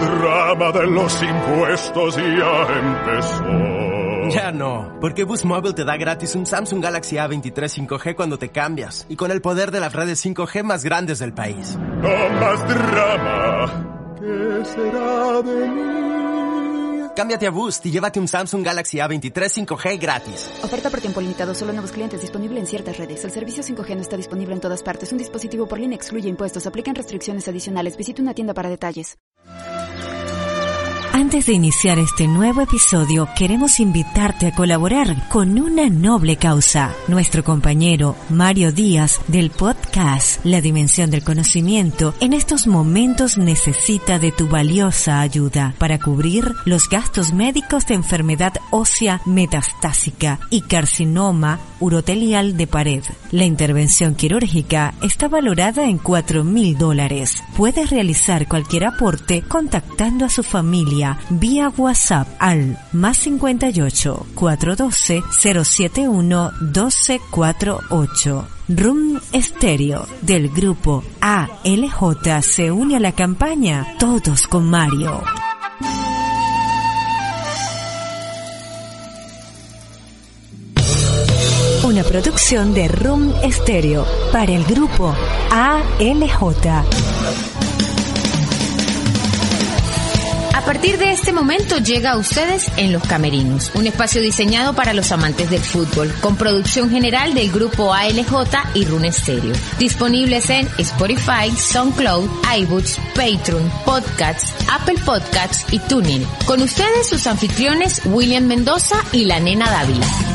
El drama de los impuestos ya empezó. Ya no, porque Boost Mobile te da gratis un Samsung Galaxy A23 5G cuando te cambias y con el poder de las redes 5G más grandes del país. No más drama. ¿Qué será de mí? Cámbiate a Boost y llévate un Samsung Galaxy A23 5G gratis. Oferta por tiempo limitado, solo nuevos clientes disponible en ciertas redes. El servicio 5G no está disponible en todas partes. Un dispositivo por línea excluye impuestos. Aplican restricciones adicionales. Visita una tienda para detalles. Antes de iniciar este nuevo episodio, queremos invitarte a colaborar con una noble causa. Nuestro compañero Mario Díaz del podcast La Dimensión del Conocimiento en estos momentos necesita de tu valiosa ayuda para cubrir los gastos médicos de enfermedad ósea metastásica y carcinoma urotelial de pared. La intervención quirúrgica está valorada en 4 mil dólares. Puedes realizar cualquier aporte contactando a su familia vía WhatsApp al más 58 412 071 1248. Room Stereo del grupo ALJ se une a la campaña Todos con Mario. Una producción de Room Stereo para el grupo ALJ. Partir de este momento llega a ustedes en Los Camerinos, un espacio diseñado para los amantes del fútbol, con producción general del grupo ALJ y Rune Stereo. Disponibles en Spotify, SoundCloud, iBooks, Patreon, Podcasts, Apple Podcasts y TuneIn. Con ustedes sus anfitriones William Mendoza y la nena Dávila.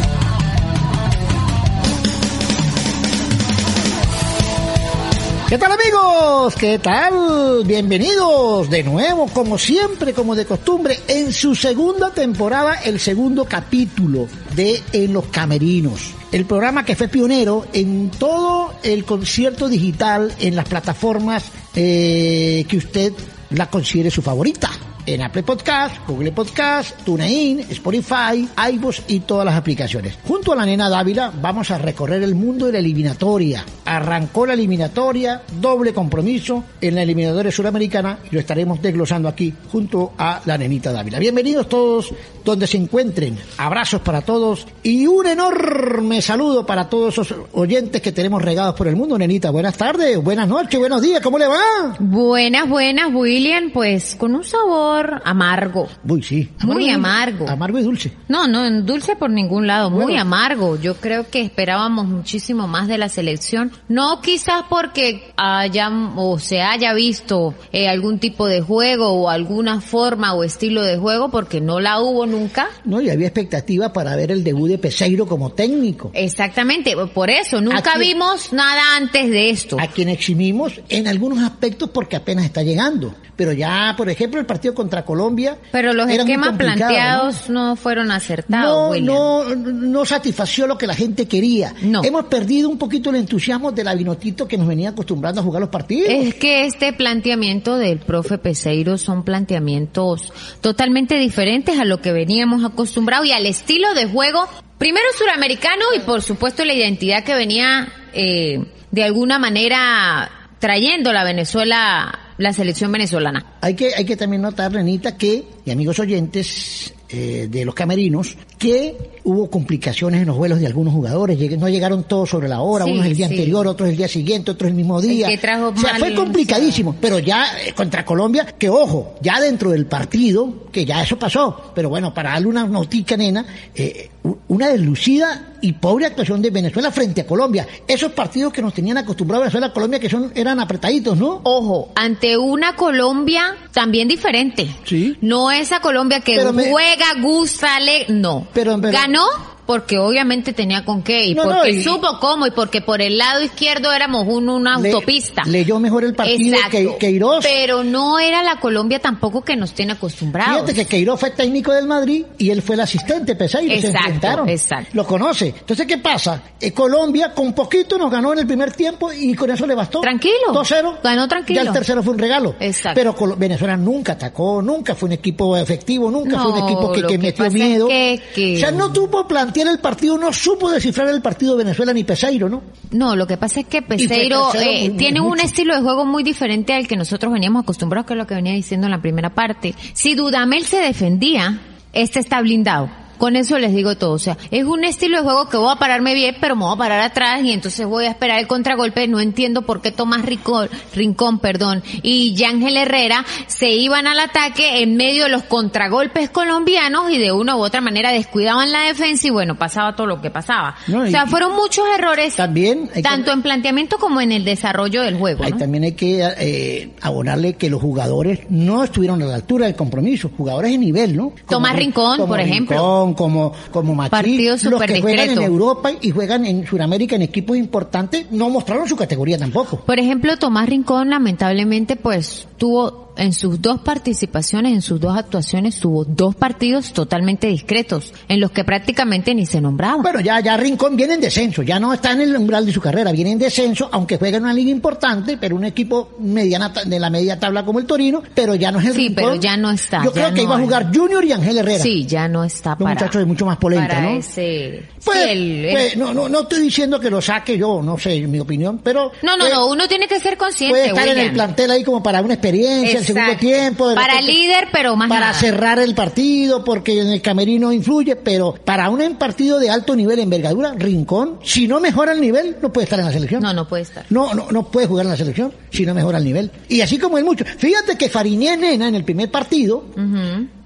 ¿Qué tal amigos? ¿Qué tal? Bienvenidos de nuevo, como siempre, como de costumbre, en su segunda temporada, el segundo capítulo de En los Camerinos. El programa que fue pionero en todo el concierto digital en las plataformas eh, que usted la considere su favorita en Apple Podcast, Google Podcast, TuneIn, Spotify, iVoox y todas las aplicaciones. Junto a la nena Dávila vamos a recorrer el mundo de la eliminatoria. Arrancó la eliminatoria, doble compromiso en la eliminatoria suramericana y lo estaremos desglosando aquí junto a la nenita Dávila. Bienvenidos todos donde se encuentren. Abrazos para todos y un enorme saludo para todos esos oyentes que tenemos regados por el mundo. Nenita, buenas tardes, buenas noches, buenos días, ¿cómo le va? Buenas, buenas, William, pues con un sabor amargo. Uy, sí. Muy amargo. Amargo y dulce. No, no, en dulce por ningún lado, muy amargo. Yo creo que esperábamos muchísimo más de la selección. No quizás porque haya o se haya visto eh, algún tipo de juego o alguna forma o estilo de juego, porque no la hubo nunca. No, y había expectativa para ver el debut de Peseiro como técnico. Exactamente, por eso, nunca vimos nada antes de esto. A quien eximimos en algunos aspectos porque apenas está llegando. Pero ya, por ejemplo, el partido contra Colombia. Pero los esquemas planteados ¿no? fueron acertados, No, William. no, no satisfació lo que la gente quería. No. Hemos perdido un poquito el entusiasmo de la Vinotito que nos venía acostumbrando a jugar los partidos. Es que este planteamiento del profe Peseiro son planteamientos totalmente diferentes a lo que veníamos acostumbrados y al estilo de juego, primero suramericano y por supuesto la identidad que venía eh, de alguna manera trayendo la Venezuela, la selección venezolana. Hay que, hay que también notar, Renita, que, y amigos oyentes eh, de los camerinos, que hubo complicaciones en los vuelos de algunos jugadores. Lleg- no llegaron todos sobre la hora, Sí, unos el día sí. anterior, otros el día siguiente, otros el mismo día. que trajo o sea, mal fue complicadísimo. Pero ya eh, contra Colombia, que ojo, ya dentro del partido, que ya eso pasó. Pero bueno, para darle una notica, nena, eh, una deslucida y pobre actuación de Venezuela frente a Colombia. Esos partidos que nos tenían acostumbrados a Venezuela, Colombia, que son eran apretaditos, ¿no? Ojo, ante una Colombia también diferente. Sí. No esa Colombia que Pero me- juega, gusta, le... No. Pero- pero- Ganó porque obviamente tenía con qué, y No, no, porque y- supo cómo, y porque por el lado izquierdo éramos un- una Le- autopista. leyó mejor el partido Exacto. que Queiroz. Pero no era la Colombia tampoco que nos tiene acostumbrados. Fíjate que Queiroz fue técnico del Madrid y él fue el asistente Peseiro, se Exacto, enfrentaron. exacto. Lo conoce. Entonces, ¿qué pasa? Eh, Colombia con poquito nos ganó en el primer tiempo y con eso le bastó. Tranquilo. 2-0. Ganó tranquilo. Ya el tercero fue un regalo. Exacto. Pero Venezuela nunca atacó, nunca fue un equipo efectivo, nunca No, fue un equipo que, metió es miedo. que- que- O sea, no tuvo plantear el partido, no supo descifrar el partido Venezuela ni Peseiro, ¿no? No, lo que pasa es que Peseiro Peseiro eh, muy- tiene un estilo de juego muy diferente al que nosotros veníamos acostumbrados, que es lo que venía diciendo en la primera parte. Si Dudamel se defendía, este está blindado. Con eso les digo todo. O sea, es un estilo de juego que voy a pararme bien, pero me voy a parar atrás y entonces voy a esperar el contragolpe. No entiendo por qué Tomás Rincón, Rincón perdón, y Yángel Herrera se iban al ataque en medio de los contragolpes colombianos y de una u otra manera descuidaban la defensa y bueno, pasaba todo lo que pasaba. No, o sea, fueron muchos errores También que- tanto en planteamiento como en el desarrollo del juego. También hay que eh, abonarle que los jugadores no estuvieron a la altura del compromiso, jugadores de nivel, ¿no? Como- Tomás Rincón, por ejemplo. Rincón, como, como Partidos los que juegan en. Europa y juegan en Sudamérica en equipos importantes, no mostraron su categoría tampoco. Por ejemplo, Tomás Rincón lamentablemente pues tuvo en sus dos participaciones, en sus dos actuaciones, tuvo dos partidos totalmente discretos, en los que prácticamente ni se nombraba. Bueno, ya, ya Rincón viene en descenso, ya no está en el umbral de su carrera, viene en descenso, aunque juega en una liga importante, pero un equipo mediana de la media tabla como el Torino, pero ya no es el Sí, Rincón. pero ya no está, Yo creo que iba a hay. jugar Junior y Ángel Herrera. Sí, ya no está para... muchachos de mucho más polenta, ¿no? ese... Pues, sí, el- el- pues, no, no, no estoy diciendo que lo saque yo, no sé, mi opinión, pero... No, no, puede- no, uno tiene que ser consciente, Puede estar en el plantel ahí como para una experiencia, el segundo Exacto. tiempo. de Para repente, líder, pero más Para nada. cerrar el partido, porque en el camerino influye, pero para un partido de alto nivel, envergadura, Rincón, si no mejora el nivel, no puede estar en la selección. No, no puede estar. No, no, no puede jugar en la selección si no mejora el nivel. Y así como es mucho. Fíjate que Fariñez Nena en el primer partido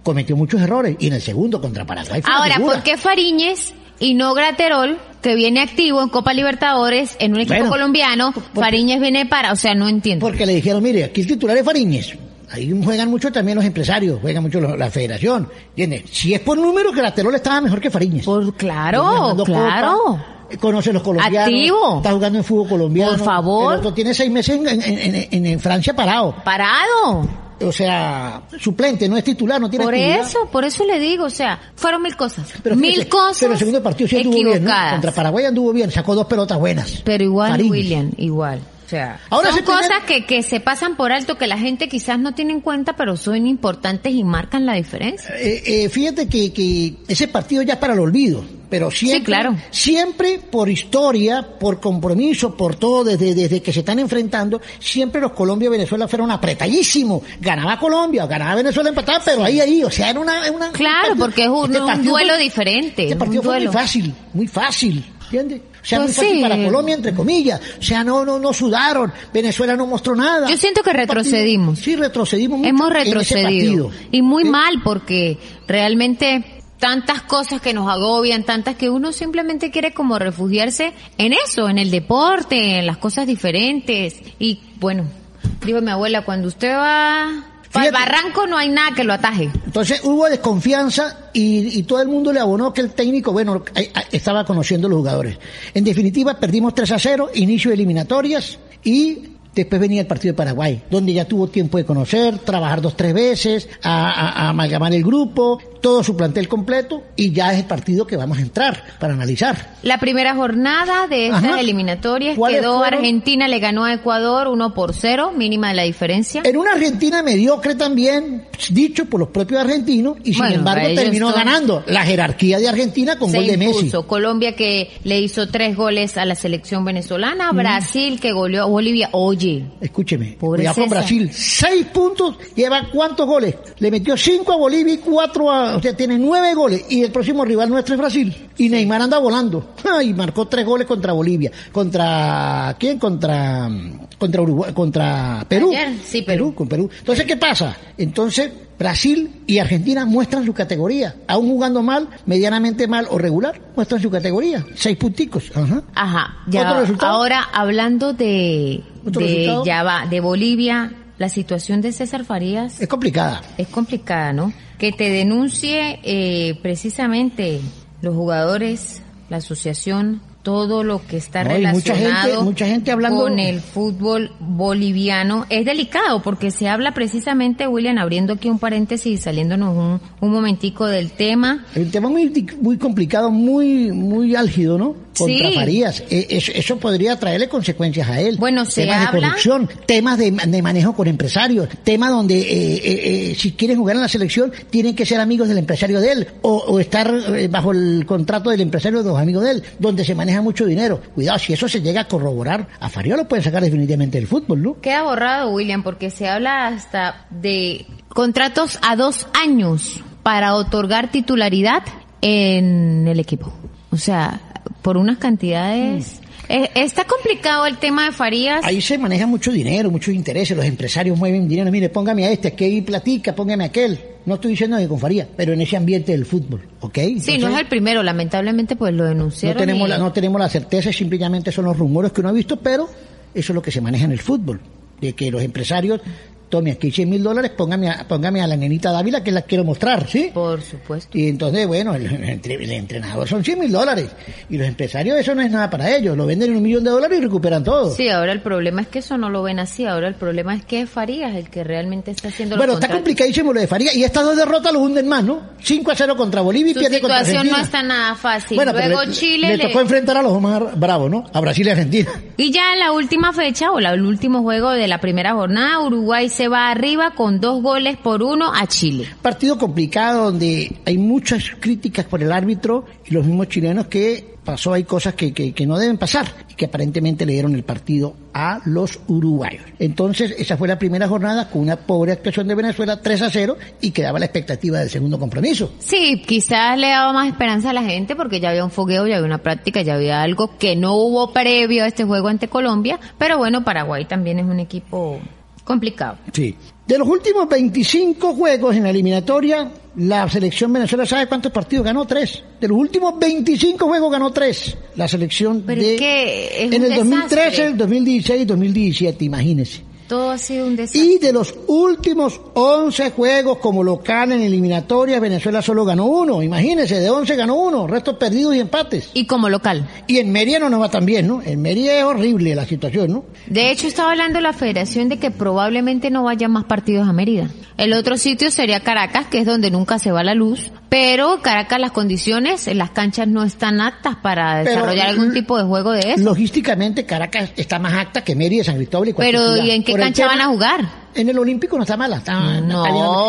cometió muchos errores y en el segundo contra Paraguay fue Ahora. ¿por qué Fariñez y no Graterol, que viene activo en Copa Libertadores, en un equipo Bueno, colombiano, Fariñez viene para, o sea, no entiendo. Porque le dijeron, mire, aquí el titular es Fariñez. Ahí juegan mucho también los empresarios, juegan mucho la federación. ¿Entiendes? Si es por número, Graterol estaba mejor que Fariñez. Por, claro, claro. Copa, eh, conoce los colombianos. Activo. Está jugando en fútbol colombiano. Por favor. El otro tiene seis meses en, en- en- en- en Francia parado. Parado. O sea, suplente, no es titular, no tiene Por actividad. eso, por eso le digo, o sea, fueron mil cosas. Pero mil fíjese, cosas Pero el segundo partido sí anduvo bien, ¿no? Contra Paraguay anduvo bien, sacó dos pelotas buenas. Pero igual. William, igual. O sea, Ahora son primer- cosas que, que se pasan por alto, que la gente quizás no tiene en cuenta, pero son importantes y marcan la diferencia. Eh, eh, fíjate que, que ese partido ya es para el olvido, pero siempre, Sí, claro. siempre por historia, por compromiso, por todo, desde, desde que se están enfrentando, siempre los Colombia y Venezuela fueron apretadísimos. Ganaba Colombia, ganaba Venezuela empatada, pero ahí, ahí, o sea, era una... una Claro, partido- porque es un- este un partido duelo fue- diferente, Este un partido fue muy duelo. fácil, muy fácil, ¿entiendes? O sea, Pues muy fácil sí. para Colombia, entre comillas. O sea, no, no, no sudaron. Venezuela no mostró nada. Yo siento que partido- retrocedimos. Sí, retrocedimos mucho Hemos retrocedido. Y muy mal porque realmente tantas cosas que nos agobian, tantas que uno simplemente quiere como refugiarse en eso, en el deporte, en las cosas diferentes. Y bueno, dijo mi abuela, cuando usted va para el barranco no hay nada que lo ataje. Entonces hubo desconfianza y, y todo el mundo le abonó que el técnico, bueno, eh, eh, estaba conociendo a los jugadores. En definitiva, perdimos 3 a 0, inicio de eliminatorias y después venía el partido de Paraguay, donde ya tuvo tiempo de conocer, trabajar dos, tres veces, a, a- a amalgamar el grupo, todo su plantel completo y ya es el partido que vamos a entrar para analizar. La primera jornada de estas Ajá. eliminatorias ¿Cuáles quedó fueron? Argentina, le ganó a Ecuador 1 por 0, mínima de la diferencia. En una Argentina mediocre también, dicho por los propios argentinos, y sin Bueno, embargo terminó son- ganando la jerarquía de Argentina con se gol de Messi. impuso. Colombia que le hizo tres goles a la selección venezolana, Brasil que goleó a Bolivia. Oye, Escúcheme, Pobre cuidado con. Brasil, seis puntos, lleva cuántos goles, le metió cinco a Bolivia y cuatro a, o sea, tiene nueve goles, y el próximo rival nuestro es Brasil, y Neymar anda volando, y marcó tres goles contra Bolivia, contra, ¿quién? Contra, contra Uruguay, contra Perú. Ayer, sí, Perú. con Perú. Entonces, ¿qué pasa? Entonces, Brasil y Argentina muestran su categoría, aún jugando mal, medianamente mal o regular, muestran su categoría, seis punticos, ajá. ajá, ya ¿Otro va. resultado? ahora hablando de, ¿Otro de resultado? ya va, de Bolivia, la situación de César Farías Es complicada. es complicada, ¿no? Que te denuncie eh, precisamente los jugadores, la asociación, todo lo que está No, y mucha relacionado gente- mucha gente hablando- con el fútbol boliviano es delicado porque se habla precisamente, William, abriendo aquí un paréntesis y saliéndonos un, un momentico del tema. El tema muy, muy complicado, muy muy álgido, ¿no? Contra Sí. Farías. Eso, eso podría traerle consecuencias a él. Bueno, se temas de corrupción, temas de, de manejo con empresarios, temas donde eh, eh, eh, si quieren jugar en la selección tienen que ser amigos del empresario de él o, o estar eh, bajo el contrato del empresario de los amigos de él, donde se maneja mucho dinero. Cuidado, si eso se llega a corroborar, a Farías lo pueden sacar definitivamente del fútbol, ¿no? Queda borrado, William, porque se habla hasta de contratos a dos años para otorgar titularidad en el equipo. O sea, por unas cantidades... Eh, está complicado el tema de Farías. Ahí se maneja mucho dinero, muchos intereses, los empresarios mueven dinero. Mire, póngame a este, que ahí platica, póngame a aquel. No estoy diciendo que con Faría, pero en ese ambiente del fútbol, ¿ok? sí, no es el primero, lamentablemente pues lo no denunciaron. tenemos, y- la, no tenemos la certeza, simplemente son los rumores que uno ha visto, pero eso es lo que se maneja en el fútbol. De que los empresarios, tome aquí 100 mil dólares, póngame a, póngame a la nenita Dávila que la quiero mostrar, ¿sí? Por supuesto. Y entonces, bueno, el, el entre- el entrenador son 100 mil dólares. Y los empresarios, eso no es nada para ellos. Lo venden en un millón de dólares y recuperan todo. Sí, ahora el problema es que eso no lo ven así. Ahora el problema es que es Farías el que realmente está haciendo Bueno, los está complicadísimo lo de Faría. Y estas dos derrotas lo hunden más, ¿no? 5 a 0 contra Bolivia y pierde contra situación Argentina. no está nada fácil. Bueno, Luego le, Chile le le- tocó enfrentar a los más bravos, ¿no? A Brasil y Argentina. Y ya en la última fecha, o la- el último juego de la primera jornada, Uruguay se va arriba con dos goles por uno a Chile. Partido complicado donde hay muchas críticas por el árbitro y los mismos chilenos que pasó, hay cosas que, que, que no deben pasar y que aparentemente le dieron el partido a los uruguayos. Entonces, esa fue la primera jornada con una pobre actuación de Venezuela 3 a 0 y quedaba la expectativa del segundo compromiso. Sí, quizás le daba más esperanza a la gente porque ya había un fogueo, ya había una práctica, ya había algo que no hubo previo a este juego ante Colombia. Pero bueno, Paraguay también es un equipo complicado. Sí. De los últimos 25 juegos en la eliminatoria, la selección Venezuela sabe cuántos partidos ganó tres. De los últimos 25 juegos ganó tres. La selección Pero de es que es en el 2013, desastre. el 2016, 2017, imagínense. Todo ha sido un desastre. Y de los últimos 11 juegos como local en eliminatoria, Venezuela solo ganó uno. Imagínense, de 11 ganó uno, restos perdidos y empates. Y como local. Y en Mérida no nos va tan bien, ¿no? En Mérida es horrible la situación, ¿no? De hecho, estaba hablando la federación de que probablemente no vayan más partidos a Mérida. El otro sitio sería Caracas, que es donde nunca se va la luz. Pero Caracas, las condiciones, las canchas no están aptas para Pero, desarrollar algún tipo de juego de eso. Logísticamente, Caracas está más acta que Mérida, San Cristóbal y cualquier Pero. ¿y en qué El cancha van a jugar? En el Olímpico no está mala. Está, No.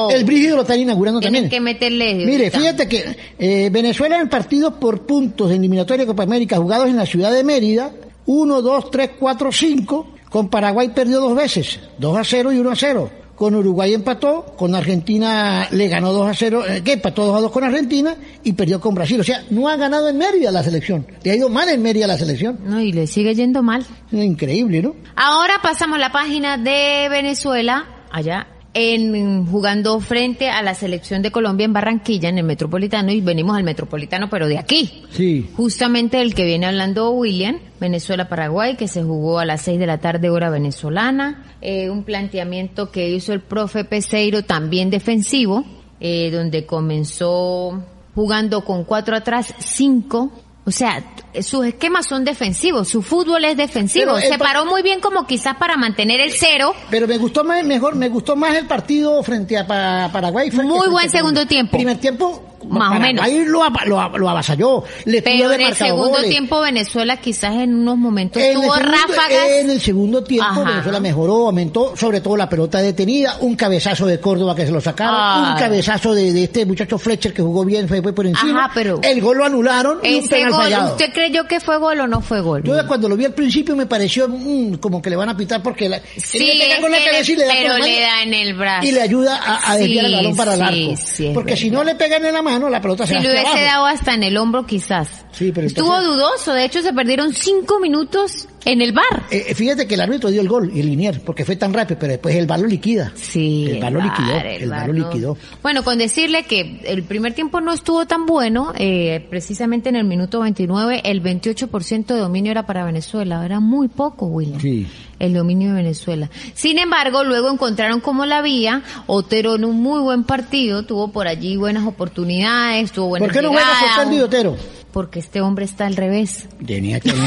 está- el Brígido lo están inaugurando Tienen también. que meterle. Mire, ahorita. fíjate que eh, Venezuela en partidos por puntos de eliminatoria de Copa América jugados en la ciudad de Mérida, 1, 2, 3, 4, 5, con Paraguay perdió dos veces, 2 a 0 y 1 a 0. Con Uruguay empató, con Argentina le ganó 2 a 0, eh, que empató 2 a 2 con Argentina y perdió con Brasil. O sea, no ha ganado en Mérida la selección. Le ha ido mal en Mérida la selección. No, y le sigue yendo mal. Es increíble, ¿no? Ahora pasamos la página de Venezuela, allá, en jugando frente a la selección de Colombia en Barranquilla, en el Metropolitano, y venimos al Metropolitano, pero de aquí. Sí. Justamente el que viene hablando William, Venezuela-Paraguay, que se jugó a las 6 de la tarde hora venezolana. Eh, un planteamiento que hizo el profe Peseiro también defensivo, eh, donde comenzó jugando con cuatro atrás, cinco. O sea, sus esquemas son defensivos, su fútbol es defensivo. Pero el Se pa- paró muy bien como quizás para mantener el cero. Pero me gustó más, mejor, me gustó más el partido frente a Pa- Paraguay. Muy buen a segundo Colombia. tiempo. Primer tiempo, Más o menos. Lo, lo, lo avasalló. Le Pero en el segundo goles. tiempo Venezuela quizás en unos momentos En tuvo segundo, ráfagas. en el segundo tiempo Ajá. Venezuela mejoró, aumentó, sobre todo la pelota detenida, un cabezazo de Córdoba que se lo sacaron, Ay. un cabezazo de, de este muchacho Fletcher que jugó bien, fue, por encima. Ajá, pero- el gol lo anularon y un penal fallado. ¿usted creyó que fue gol o no fue gol? Yo cuando lo vi al principio me pareció mm, como que le van a pitar porque la, Sí, él le pega es con la cabeza y le- da con pero la mano le da en el brazo. y le ayuda a, a desviar el balón para el arco. sí, porque si no le pegan en la mano, la pelota se Si va le hacia hubiese abajo. dado hasta en el hombro, quizás. Sí, pero Estuvo entonces- dudoso, de hecho se perdieron cinco minutos en el bar. Eh, fíjate que el árbitro dio el gol, y el Linier, porque fue tan rápido, pero después el bar lo liquida. Sí. El bar lo liquidó. El bar lo liquidó. Bueno, con decirle que el primer tiempo no estuvo tan bueno, eh, precisamente en el minuto 29, el 28% de dominio era para Venezuela. Era muy poco, William. Sí. El dominio de Venezuela. Sin embargo, luego encontraron como la vía. Otero en un muy buen partido, tuvo por allí buenas oportunidades, tuvo buenas ¿Por qué no juega Otero? Porque este hombre está al revés. Tenía que. Saca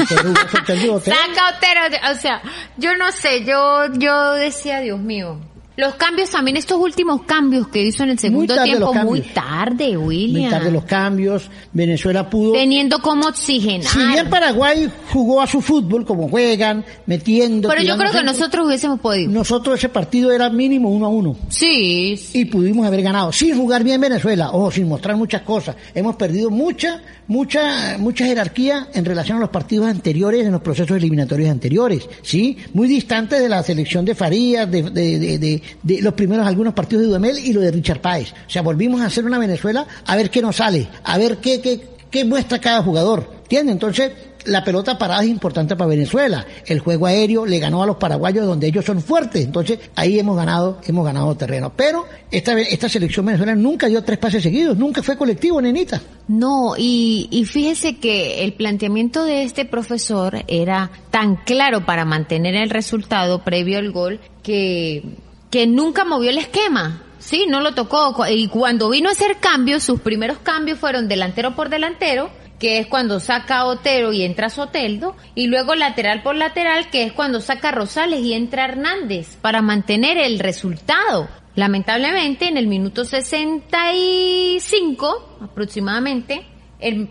Otero, o sea, yo no sé, yo, yo decía, Dios mío. Los cambios también, estos últimos cambios que hizo en el segundo tiempo, muy tarde, William. Muy tarde los cambios, Venezuela pudo... Teniendo como oxigenar. Si bien Paraguay jugó a su fútbol, como juegan, metiendo... Pero yo creo que centro, nosotros hubiésemos podido. Nosotros ese partido era mínimo uno a uno. Sí, y pudimos haber ganado sin jugar bien Venezuela, ojo, sin mostrar muchas cosas. Hemos perdido mucha, mucha, mucha jerarquía en relación a los partidos anteriores, en los procesos eliminatorios anteriores, ¿sí? Muy distantes de la selección de Farías, de, de, de, de- los primeros algunos partidos de Dudamel y lo de Richard Páez. O sea, volvimos a hacer una Venezuela a ver qué nos sale, a ver qué, qué, qué muestra cada jugador. ¿Entiendes? Entonces, la pelota parada es importante para Venezuela. El juego aéreo le ganó a los paraguayos donde ellos son fuertes. Entonces, ahí hemos ganado, hemos ganado terreno. Pero esta, esta selección venezolana nunca dio tres pases seguidos, nunca fue colectivo, nenita. No, y, y fíjese que el planteamiento de este profesor era tan claro para mantener el resultado previo al gol que, que nunca movió el esquema. Sí, no lo tocó. Y cuando vino a hacer cambios, sus primeros cambios fueron delantero por delantero, que es cuando saca a Otero y entra Soteldo, y luego lateral por lateral, que es cuando saca a Rosales y entra Hernández, para mantener el resultado. Lamentablemente, en el minuto 65 aproximadamente,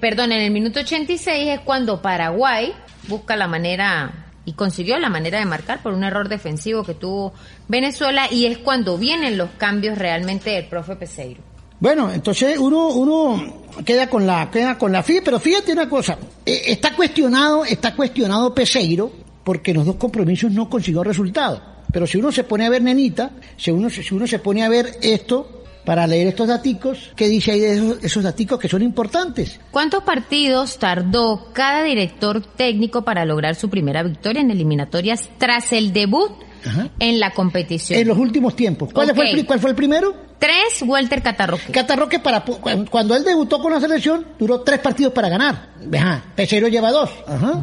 perdón, en el minuto 86 es cuando Paraguay busca la manera y consiguió la manera de marcar por un error defensivo que tuvo Venezuela y es cuando vienen los cambios realmente del profe Peseiro. Bueno, entonces uno, uno queda con la, queda con la pero fíjate una cosa, eh, está cuestionado, está cuestionado Peseiro, porque los dos compromisos no consiguió resultado. Pero si uno se pone a ver nenita, si uno, si uno se pone a ver esto, para leer estos daticos, ¿qué dice ahí de esos, esos daticos que son importantes? ¿Cuántos partidos tardó cada director técnico para lograr su primera victoria en eliminatorias tras el debut Ajá. en la competición? En los últimos tiempos. ¿Cuál, fue, el, cuál fue el primero? Tres, Walter Catarroque. Catarroque para cuando él debutó con la selección duró tres partidos para ganar. Ajá. Peseiro lleva dos. Ajá.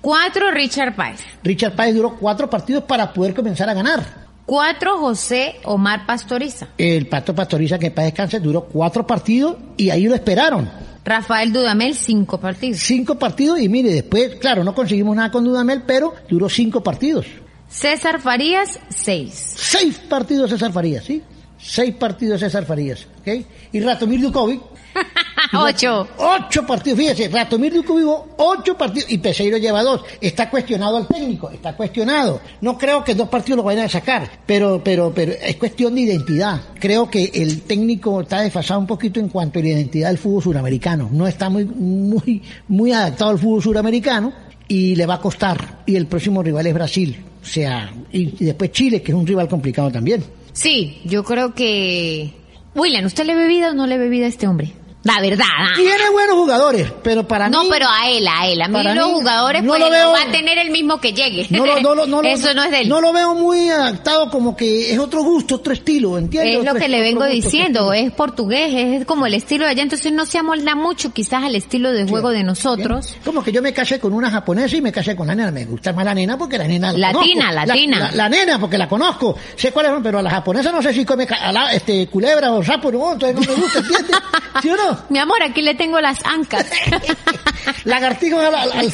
Cuatro, Richard Páez. Richard Páez duró cuatro partidos para poder comenzar a ganar. Cuatro, José Omar Pastoriza. El Pato Pastoriza, que para descanse, duró cuatro partidos y ahí lo esperaron. Rafael Dudamel, cinco partidos. Cinco partidos y mire, después, claro, no conseguimos nada con Dudamel, pero duró cinco partidos. César Farías, seis. Seis partidos César Farías, ¿sí? Seis partidos César Farías, ¿ok? Y Ratomir Dukovic. Ocho. Ocho partidos, fíjese, Ratomir Dukovic jugó ocho partidos y Peseiro lleva dos. Está cuestionado el técnico, está cuestionado. No creo que dos partidos lo vayan a sacar, pero, pero, pero es cuestión de identidad. Creo que el técnico está desfasado un poquito en cuanto a la identidad del fútbol suramericano. No está muy, muy, muy adaptado al fútbol suramericano y le va a costar. Y el próximo rival es Brasil. O sea, y, y después Chile, que es un rival complicado también. Sí, yo creo que... William, ¿usted le ve vida o no le ve vida a este hombre? La verdad. ah. Tiene buenos jugadores, pero para No, mí... pero a él, a él. A mí los mí, jugadores, no pues, lo no veo- va a tener el mismo que llegue. No lo, no lo- no Eso no es de él. No lo veo muy adaptado, como que es otro gusto, otro estilo, ¿entiendes? es lo Otro- que le vengo diciendo, es portugués, es como el estilo de allá, entonces no se amolda mucho quizás al estilo de juego de nosotros. Bien. Como que yo me casé con una japonesa y me casé con la nena. Me gusta más la nena porque la nena la Latina, conozco. Latina. La, la nena porque la conozco. Sé cuál es, pero a la japonesa no sé si come a la- este, culebra o sapo, no, entonces no me gusta, ¿entiendes? ¿Sí o no? Mi amor, aquí le tengo las ancas. Lagartijos al, al, al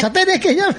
satén, al, que llama.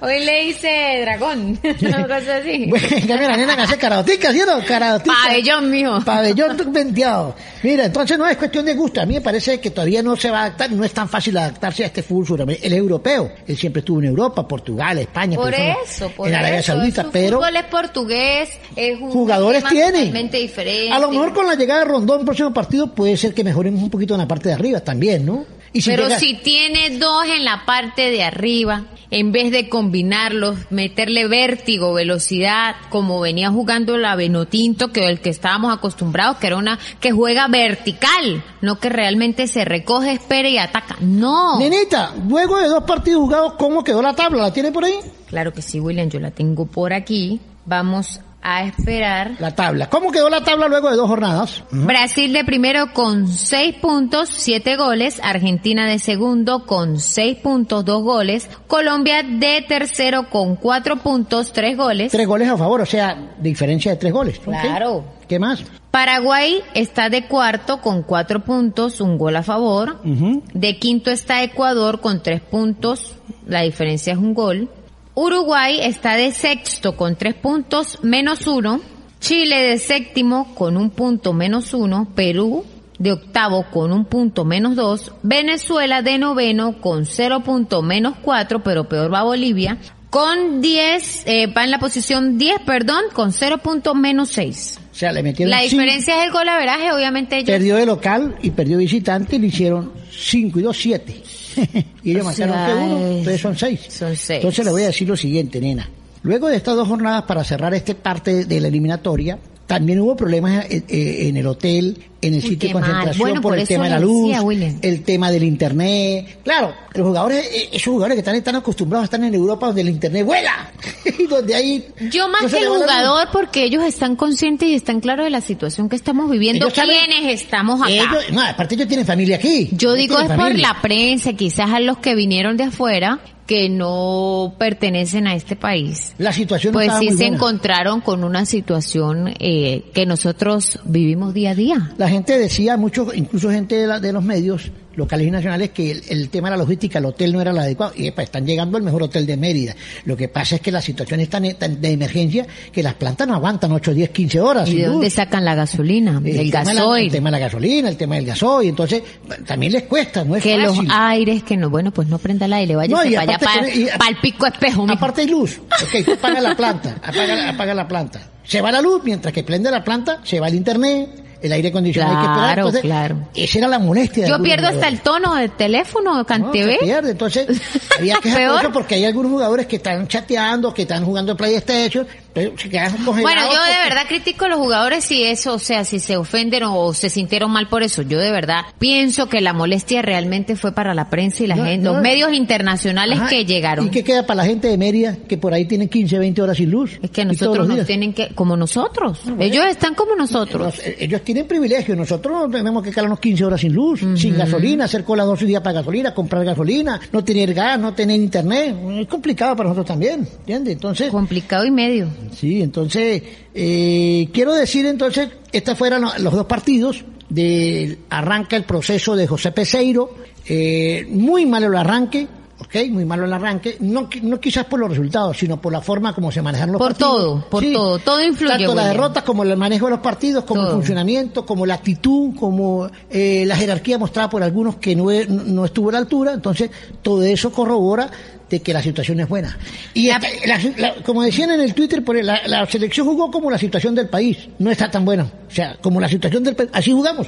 Hoy le hice dragón, una cosa así. Bueno, en cambio la nena que hace karaotica, ¿sí o no? Karaotica. Pabellón, mijo. Pabellón venteado. Mira, entonces no es cuestión de gusto. A mí me parece que todavía no se va a adaptar, no es tan fácil adaptarse a este fútbol suramericano. Es europeo. Él siempre estuvo en Europa, Portugal, España. Por eso, por En Arabia eso. Saudita, Su pero fútbol es portugués, es un jugadores tiene. diferente. A lo mejor con la llegada de Rondón, próximo partido, puede ser que mejoremos un poquito en la parte de arriba también, ¿no? Y si Pero si tiene dos en la parte de arriba, en vez de combinarlos, meterle vértigo, velocidad, como venía jugando la Benotinto, que el que estábamos acostumbrados, que era una que juega vertical, no que realmente se recoge, espera y ataca. No. Nenita, luego de dos partidos jugados, ¿cómo quedó la tabla? ¿La tiene por ahí? Claro que sí, William, yo la tengo por aquí. Vamos a esperar. La tabla. ¿Cómo quedó la tabla luego de dos jornadas? Brasil de primero con seis puntos, siete goles. Argentina de segundo con seis puntos, dos goles. Colombia de tercero con cuatro puntos, tres goles. Tres goles a favor, o sea, diferencia de tres goles. Claro. ¿Qué más? Paraguay está de cuarto con cuatro puntos, un gol a favor. De quinto está Ecuador con tres puntos, la diferencia es un gol. Uruguay está de sexto con tres puntos, menos uno. Chile de séptimo con un punto menos uno. Perú de octavo con un punto menos dos. Venezuela de noveno con cero punto menos cuatro, pero peor va Bolivia. Con 10, eh, va en la posición 10, perdón, con 0 punto menos 6. O sea, le metieron La cinco, diferencia es el gol averaje, obviamente ellos perdió de local y perdió visitante y le hicieron 5 y 2, 7. Y ellos O marcaron sea, que uno, es- entonces son 6. son seis. Entonces le voy a decir lo siguiente, nena. Luego de estas dos jornadas para cerrar esta parte de la eliminatoria, también hubo problemas eh, eh, en el hotel, en el Uy, sitio de concentración Bueno, por, por el tema de la luz, decía, el tema del internet. Claro, los jugadores, eh, esos jugadores que están, están acostumbrados a estar en Europa donde el internet vuela y donde hay... Yo más no que el jugador, porque ellos están conscientes y están claros de la situación que estamos viviendo, Ellos saben- quienes estamos acá. Ellos- no, aparte ellos tienen familia aquí. Yo Ellos digo es por la prensa, quizás a los que vinieron de afuera que no pertenecen a este país. La situación Pues sí se buena. encontraron con una situación eh, que nosotros vivimos día a día. La gente decía, muchos, incluso gente de, la- de los medios locales y nacionales, que el, el tema de la logística, el hotel no era el adecuado. Y epa, están llegando al mejor hotel de Mérida. Lo que pasa es que la situación es tan, tan de emergencia que las plantas no aguantan 8, 10, 15 horas. ¿Y de dónde sacan la gasolina? El El tema de la- gasoil. el tema de la gasolina, el tema del gasoil. Entonces, también les cuesta, no es que los aires, que no, bueno, pues no prenda el aire, vaya No, y para allá, para, el pico espejo. Aparte hay luz. Ok, tú apagas la planta, apaga, apaga la planta. Se va la luz, mientras que prende la planta, se va el internet, el aire acondicionado hay que esperar. Claro, Entonces, claro. Esa era la molestia. Yo pierdo hasta el tono del teléfono, No, CanTV. se pierde. Entonces, había que eso porque hay algunos jugadores que están chateando, que están jugando PlayStation, pero se quedan congelados. Bueno, yo de verdad critico a los jugadores si eso, o sea, si se ofenden o se sintieron mal por eso. Yo de verdad pienso que la molestia realmente fue para la prensa y la No, gente, no. los medios internacionales Ajá, que llegaron. ¿Y qué queda para la gente de Mérida que por ahí tienen 15, 20 horas sin luz? Es que nosotros nos tienen que, como nosotros. Ellos están como nosotros. Los- ellos tienen privilegio, nosotros tenemos que quedarnos 15 horas sin luz, sin gasolina, hacer cola dos días para gasolina, comprar gasolina, no tener gas, no tener internet. Es complicado para nosotros también, ¿entiendes? Entonces, Complicado y medio. sí, entonces, eh, quiero decir entonces, estos fueron lo- los dos partidos, de, arranca el proceso de José Peseiro, eh, muy malo el arranque, ¿ok? Muy malo el arranque, no, no quizás por los resultados, sino por la forma como se manejaron los Por partidos. todo, por todo, todo influye, Tanto las William. derrotas como el manejo de los partidos, como el funcionamiento, como la actitud, como eh, la jerarquía mostrada por algunos que no, no estuvo a la altura, entonces todo eso corrobora de que la situación es buena. Y La- esta- la- la- como decían en el Twitter, por la, la selección jugó como la situación del país, no está tan buena, o sea, como la situación del país, así jugamos.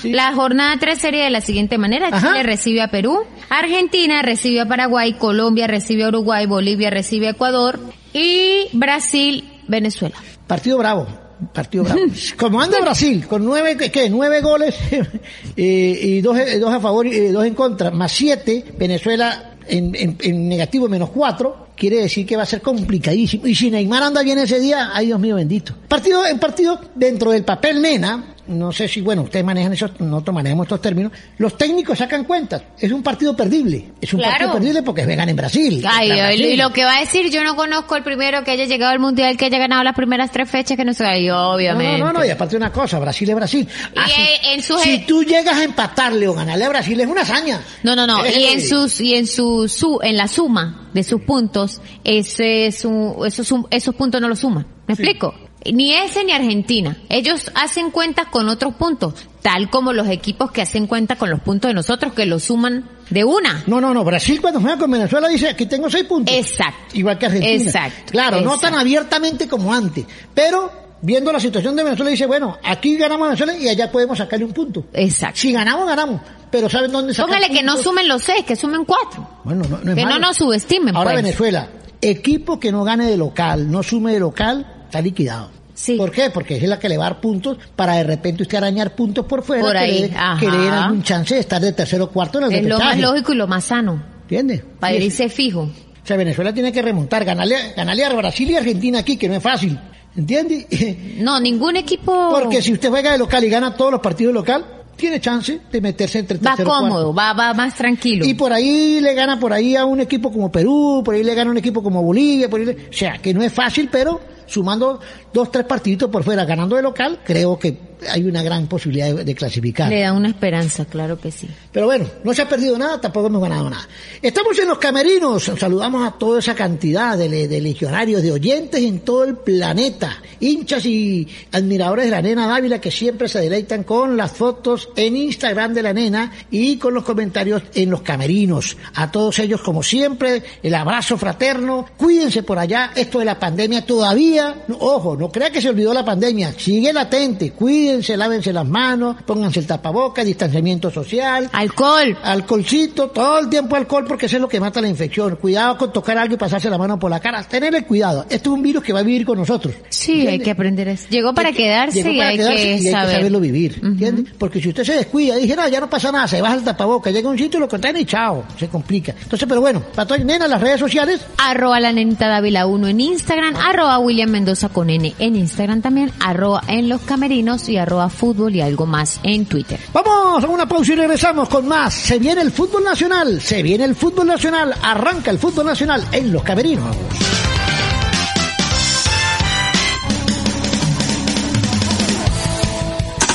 Sí. La jornada 3 sería de la siguiente manera. Ajá. Chile recibe a Perú, Argentina recibe a Paraguay, Colombia recibe a Uruguay, Bolivia recibe a Ecuador y Brasil, Venezuela. Partido bravo. Partido bravo. Como anda Brasil, con nueve, ¿qué? Nueve goles eh, y dos, eh, dos a favor y eh, dos en contra, más siete, Venezuela en, en- en negativo menos cuatro, quiere decir que va a ser complicadísimo. Y si Neymar anda bien ese día, ay Dios mío bendito. Partido en partido dentro del papel nena, no sé si, bueno, ustedes manejan esos, nosotros manejamos estos términos, los técnicos sacan cuentas. Es un partido perdible. Es un Claro. partido perdible porque vegan en Brasil. Ay, contra y Brasil. lo que va a decir, yo no conozco el primero que haya llegado al mundial, que haya ganado las primeras tres fechas, que no se y obviamente. No, no, no, y aparte una cosa, Brasil es Brasil. Y, si- eh, en sus- si tú llegas a empatarle o ganarle a Brasil es una hazaña. No, no, no. Eh, Y en sus, y en su, su, en la suma de sus puntos, ese es un, esos, esos puntos no los suman. ¿Me explico? Ni ese ni Argentina. Ellos hacen cuentas con otros puntos, tal como los equipos que hacen cuenta con los puntos de nosotros, que los suman de una. No, no, no, Brasil cuando juega con Venezuela dice aquí tengo seis puntos. Exacto. Igual que Argentina. Exacto. Claro, no tan abiertamente como antes, pero viendo la situación de Venezuela dice, bueno, aquí ganamos a Venezuela y allá podemos sacarle un punto. Exacto. Si ganamos, ganamos. pero ¿saben dónde sacan Póngale que no sumen los seis, que sumen cuatro. Bueno, no, no es Que no nos subestimen, Ahora pues. Venezuela, equipo que no gane de local, no sume de local, está liquidado. Sí. ¿Por qué? Porque es la que le va a dar puntos para de repente usted arañar puntos por fuera Por que, ahí, que le den algún chance de estar de tercero o cuarto en el Es lo más lógico y lo más sano. ¿Entiende? Para Sí, irse fijo. O sea, Venezuela tiene que remontar, ganarle, ganarle a Brasil y Argentina aquí, que no es fácil. ¿Entiende? No, ningún equipo Porque si usted juega de local y gana todos los partidos local, tiene chance de meterse entre va cómodo, cuarto. va, va más tranquilo. Y por ahí le gana por ahí a un equipo como Perú, por ahí le gana a un equipo como Bolivia, por ahí le- o sea, que no es fácil, pero sumando dos, tres partiditos por fuera, ganando de local, creo que hay una gran posibilidad de, de clasificar. Le da una esperanza, claro que sí. Pero bueno, no se ha perdido nada, tampoco hemos ganado nada. Estamos en los camerinos, saludamos a toda esa cantidad de, de legionarios, de oyentes en todo el planeta, hinchas y admiradores de la nena Dávila que siempre se deleitan con las fotos en Instagram de la nena y con los comentarios en los camerinos. A todos ellos, como siempre, el abrazo fraterno, cuídense por allá, esto de la pandemia todavía, ojo, no crea que se olvidó la pandemia, sigue latente, cuídense, lávense las manos, pónganse el tapabocas, distanciamiento social, Alcohol. alcoholcito, todo el tiempo alcohol porque eso es lo que mata la infección. Cuidado con tocar algo y pasarse la mano por la cara. Tenerle cuidado. Esto es un virus que va a vivir con nosotros. Sí, hay que aprender eso. Llegó para que- quedarse llegó y para hay quedarse que y hay que saber. saberlo vivir. ¿entiende? Porque si usted se descuida y dice, no, ya no pasa nada, se baja el tapaboca, llega a un sitio, lo contiene y chao, se complica. Entonces, pero bueno, para todas nena, las redes sociales, Arroba la nenita Dávila 1 en Instagram, arroba William Mendoza con N en Instagram también, arroba en los camerinos y arroba fútbol y algo más en Twitter. Vamos a una pausa y regresamos con más. Se viene el fútbol nacional, se viene el fútbol nacional, arranca el fútbol nacional en los camerinos.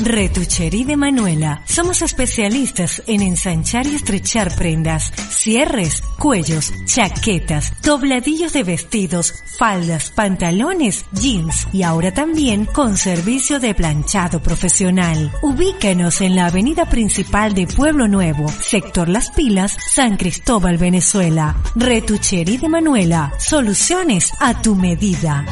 Retucherí de Manuela. Somos especialistas en ensanchar y estrechar prendas, cierres, cuellos, chaquetas, dobladillos de vestidos, faldas, pantalones, jeans y ahora también con servicio de planchado profesional. Ubíquenos en la avenida principal de Pueblo Nuevo, sector Las Pilas, San Cristóbal, Venezuela. Retucherí de Manuela. Soluciones a tu medida.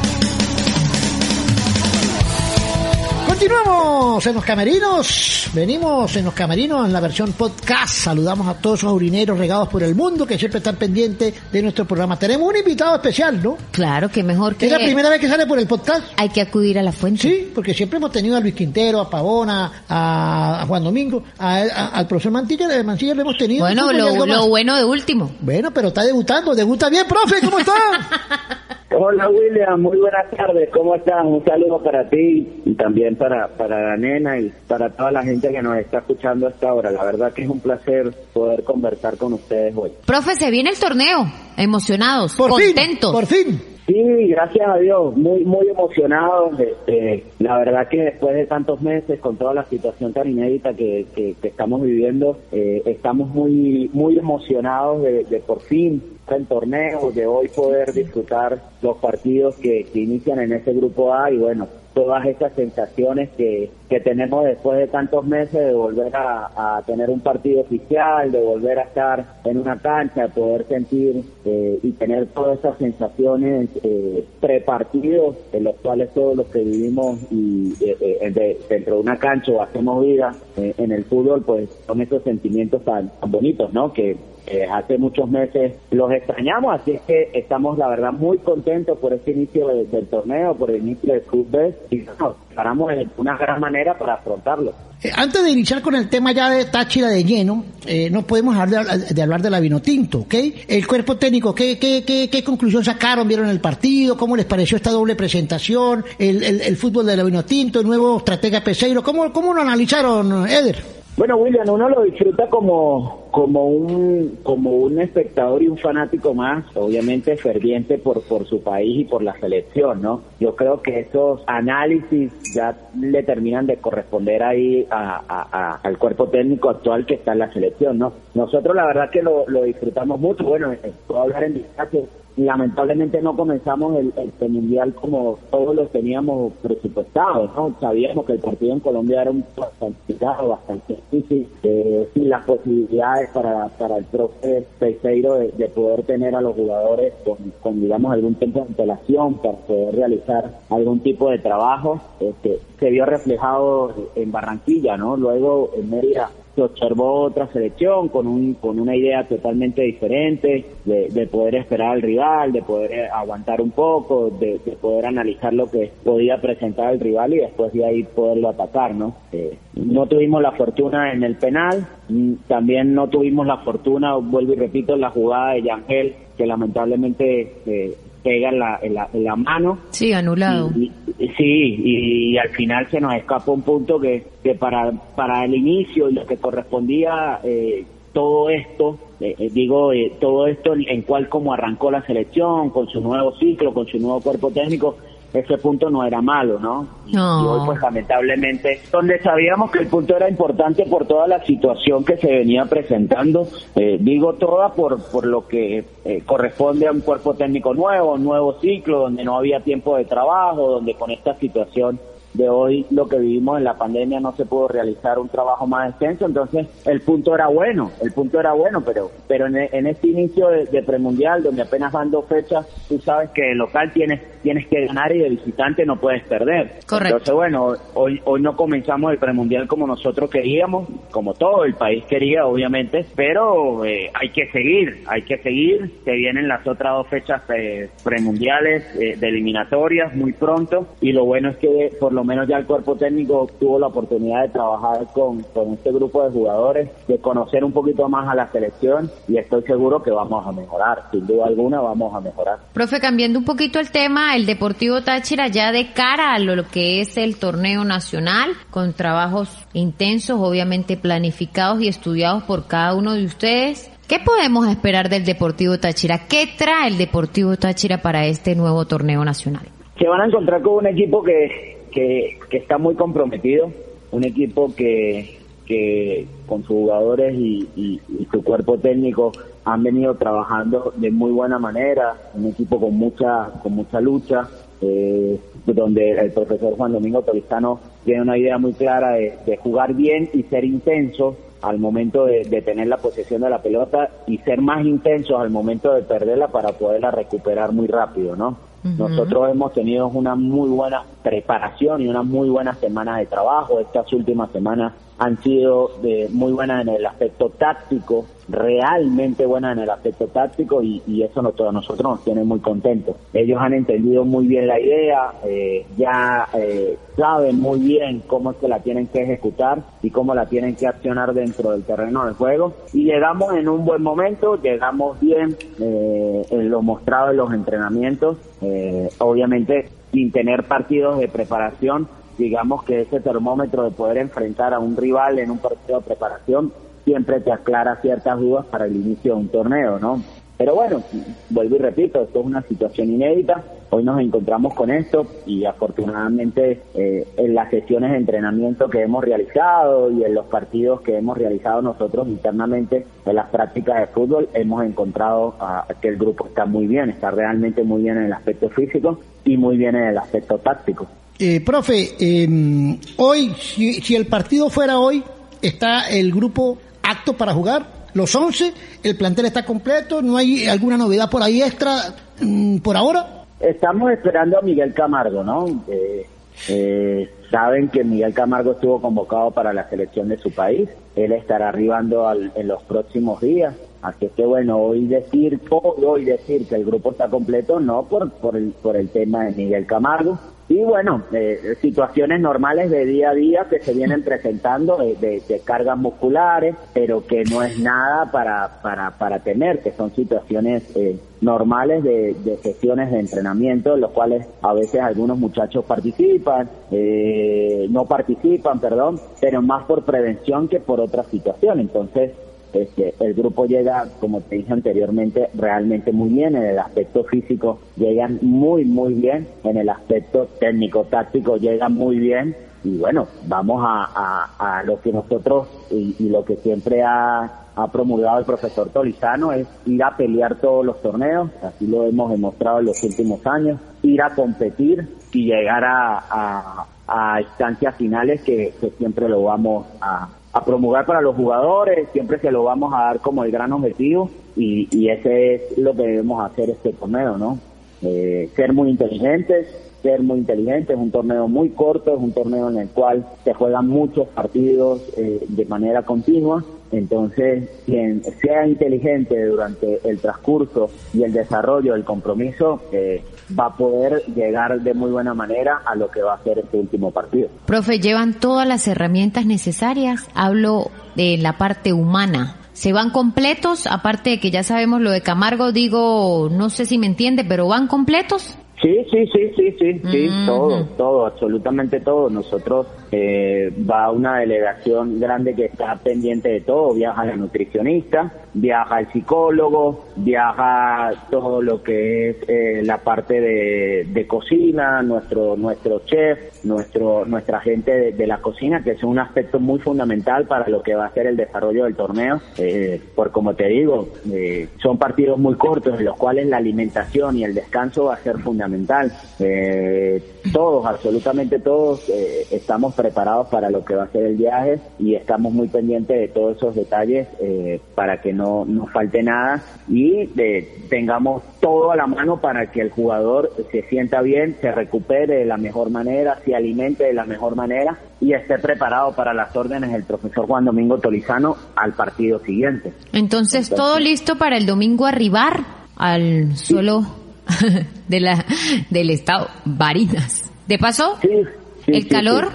Continuamos en los camerinos, venimos en los camerinos en la versión podcast, saludamos a todos los urineros regados por el mundo que siempre están pendientes de nuestro programa. Tenemos un invitado especial, ¿no? Claro que mejor que Es la primera vez que sale por el podcast. hay que acudir a la fuente. Sí, porque siempre hemos tenido a Luis Quintero, a Pavona, a, a Juan Domingo, a- a- al profesor Mantilla, de Mancilla lo hemos tenido. Bueno, lo, lo bueno de último. Bueno, pero está debutando, debuta bien, profe, ¿cómo está? Hola William, muy buenas tardes, ¿cómo estás? Un saludo para ti y también para, para la nena y para toda la gente que nos está escuchando a esta hora. La verdad que es un placer poder conversar con ustedes hoy. Profe, se viene el torneo. Emocionados, Por contentos. fin, por fin. Sí, gracias a Dios, muy muy emocionados. Este, la verdad que después de tantos meses, con toda la situación tan inédita que, que- estamos viviendo, eh, estamos muy muy emocionados de, de por fin el torneo, de hoy poder disfrutar los partidos que, que inician en ese grupo A y bueno, todas esas sensaciones que, que tenemos después de tantos meses de volver a, a tener un partido oficial, de volver a estar en una cancha, de poder sentir eh, y tener todas esas sensaciones eh, prepartidos en los cuales todos los que vivimos y eh, eh, de- dentro de una cancha o hacemos vida eh, en el fútbol, pues son esos sentimientos tan, tan bonitos, ¿no? Que eh, hace muchos meses los extrañamos, así es que estamos la verdad muy contentos por este inicio de- del torneo, por el inicio del Club y nos preparamos de una gran manera para afrontarlo. Eh, Antes de iniciar con el tema ya de Táchira de lleno, eh, no podemos hablar de, de hablar de la Vinotinto, ¿ok? El cuerpo técnico, ¿qué, qué, qué, qué conclusión sacaron? ¿Vieron el partido? ¿Cómo les pareció esta doble presentación? El, el, el fútbol de la Vinotinto, el nuevo estratega Peseiro, ¿cómo, cómo lo analizaron, Eder? Bueno, William, uno lo disfruta como, como un, como un espectador y un fanático más, obviamente ferviente por, por su país y por la selección, ¿no? Yo creo que esos análisis ya le terminan de corresponder ahí a, a- al cuerpo técnico actual que está en la selección, ¿no? Nosotros la verdad que lo, lo disfrutamos mucho, bueno, eh, puedo hablar en distancia, lamentablemente no comenzamos el, el mundial como todos lo teníamos presupuestado, ¿no? Sabíamos que el partido en Colombia era un bastante complicado, bastante difícil, eh, sin las posibilidades para, para el profe Peseiro de, de poder tener a los jugadores con, con, digamos, algún tiempo de antelación para poder realizar algún tipo de trabajo. Este, se vio reflejado en Barranquilla, ¿no? Luego en Mérida se observó otra selección con un con una idea totalmente diferente de, de poder esperar al rival, de poder aguantar un poco, de, de, poder analizar lo que podía presentar el rival y después de ahí poderlo atacar, ¿no? Eh, no tuvimos la fortuna en el penal, mm, también no tuvimos la fortuna, vuelvo y repito, en la jugada de Yangel, que lamentablemente eh, pega en la, en la, en la mano. Sí, anulado. Y, y, sí, y, al final se nos escapa un punto que, que para, para el inicio y lo que correspondía eh, todo esto, eh, eh digo, eh, todo esto en, en cual como arrancó la selección, con su nuevo ciclo, con su nuevo cuerpo técnico, ese punto no era malo, ¿no? Y, no. y hoy pues lamentablemente, donde sabíamos que el punto era importante por toda la situación que se venía presentando, eh, digo toda por, por lo que eh, corresponde a un cuerpo técnico nuevo, un nuevo ciclo, donde no había tiempo de trabajo, donde con esta situación de hoy lo que vivimos en la pandemia no se pudo realizar un trabajo más extenso, entonces el punto era bueno, el punto era bueno, pero pero en, en este inicio de, de, premundial donde apenas van dos fechas, tú sabes que de local tienes tienes que ganar y de visitante no puedes perder. Correcto. Entonces bueno, hoy hoy no comenzamos el premundial como nosotros queríamos, como todo el país quería obviamente, pero eh, hay que seguir, hay que seguir, se vienen las otras dos fechas eh, premundiales eh, de eliminatorias muy pronto y lo bueno es que por lo menos ya el cuerpo técnico tuvo la oportunidad de trabajar con, con este grupo de jugadores, de conocer un poquito más a la selección y estoy seguro que vamos a mejorar, sin duda alguna vamos a mejorar. Profe, cambiando un poquito el tema, el Deportivo Táchira ya de cara a lo que es el torneo nacional, con trabajos intensos, obviamente planificados y estudiados por cada uno de ustedes. ¿Qué podemos esperar del Deportivo Táchira? ¿Qué trae el Deportivo Táchira para este nuevo torneo nacional? Se van a encontrar con un equipo que, que, que está muy comprometido, un equipo que, que con sus jugadores y, su cuerpo técnico han venido trabajando de muy buena manera, un equipo con mucha con mucha lucha, eh, donde el profesor Juan Domingo Tolistano tiene una idea muy clara de, de jugar bien y ser intenso al momento de, de, tener la posesión de la pelota y ser más intensos al momento de perderla para poderla recuperar muy rápido, ¿no? Nosotros hemos tenido una muy buena preparación y una muy buena semana de trabajo. Estas últimas semanas han sido de muy buenas en el aspecto táctico, realmente buenas en el aspecto táctico y, y eso nos, a nosotros nos tiene muy contentos. Ellos han entendido muy bien la idea, eh, ya eh, saben muy bien cómo es que la tienen que ejecutar y cómo la tienen que accionar dentro del terreno del juego y llegamos en un buen momento, llegamos bien eh, en lo mostrado en los entrenamientos, eh, obviamente sin tener partidos de preparación digamos que ese termómetro de poder enfrentar a un rival en un partido de preparación siempre te aclara ciertas dudas para el inicio de un torneo, ¿no? Pero bueno, vuelvo y repito, esto es una situación inédita, hoy nos encontramos con esto y afortunadamente eh, en las sesiones de entrenamiento que hemos realizado y en los partidos que hemos realizado nosotros internamente en las prácticas de fútbol hemos encontrado uh, que el grupo está muy bien, está realmente muy bien en el aspecto físico y muy bien en el aspecto táctico. Eh, profe, eh, hoy, si, si, el partido fuera hoy, ¿está el grupo apto para jugar? ¿Los 11? ¿El plantel está completo? ¿No hay alguna novedad por ahí extra mmm, por ahora? Estamos esperando a Miguel Camargo, ¿no? Eh, saben que Miguel Camargo estuvo convocado para la selección de su país. Él estará arribando al, en los próximos días. Así que bueno, hoy decir, hoy decir que el grupo está completo, no por, por, el, por el tema de Miguel Camargo, y bueno, eh, situaciones normales de día a día que se vienen presentando de, cargas musculares, pero que no es nada para, para, para temer, que son situaciones eh, normales de, de, sesiones de entrenamiento, en los cuales a veces algunos muchachos participan, eh, no participan, perdón, pero más por prevención que por otra situación. Entonces, este, el grupo llega, como te dije anteriormente, realmente muy bien en el aspecto físico, llegan muy, muy bien en el aspecto técnico-táctico, llegan muy bien y bueno, vamos a, a, lo que nosotros y, y, lo que siempre ha, ha promulgado el profesor Tolizano es ir a pelear todos los torneos, así lo hemos demostrado en los últimos años, ir a competir y llegar a, a, a instancias finales que, que siempre lo vamos a, a promulgar para los jugadores, siempre se lo vamos a dar como el gran objetivo y, y ese es lo que debemos hacer este torneo, ¿no? Eh, ser muy inteligentes, ser muy inteligente, es un torneo muy corto, es un torneo en el cual se juegan muchos partidos eh, de manera continua, entonces quien sea inteligente durante el transcurso y el desarrollo del compromiso eh, va a poder llegar de muy buena manera a lo que va a ser este último partido. Profe, llevan todas las herramientas necesarias, hablo de la parte humana. ¿Se van completos? Aparte de que ya sabemos lo de Camargo, digo, no sé si me entiende, pero ¿van completos? Sí, sí, sí, sí, sí, sí, todo, todo, absolutamente todo. Nosotros eh, va una delegación grande que está pendiente de todo, viaja la nutricionista, viaja el psicólogo, viaja todo lo que es eh, la parte de, de, cocina, nuestro nuestro chef, nuestro nuestra gente de, la cocina, que es un aspecto muy fundamental para lo que va a ser el desarrollo del torneo, eh, por como te digo, eh, son partidos muy cortos en los cuales la alimentación y el descanso va a ser fundamental. Eh, todos, absolutamente todos, eh, estamos preparados para lo que va a ser el viaje y estamos muy pendientes de todos esos detalles eh, para que no nos falte nada y tengamos todo a la mano para que el jugador se sienta bien, se recupere de la mejor manera, se alimente de la mejor manera y esté preparado para las órdenes del profesor Juan Domingo Tolizano al partido siguiente. Entonces, todo listo para el domingo arribar al suelo de la del estado Barinas. ¿De paso? el calor,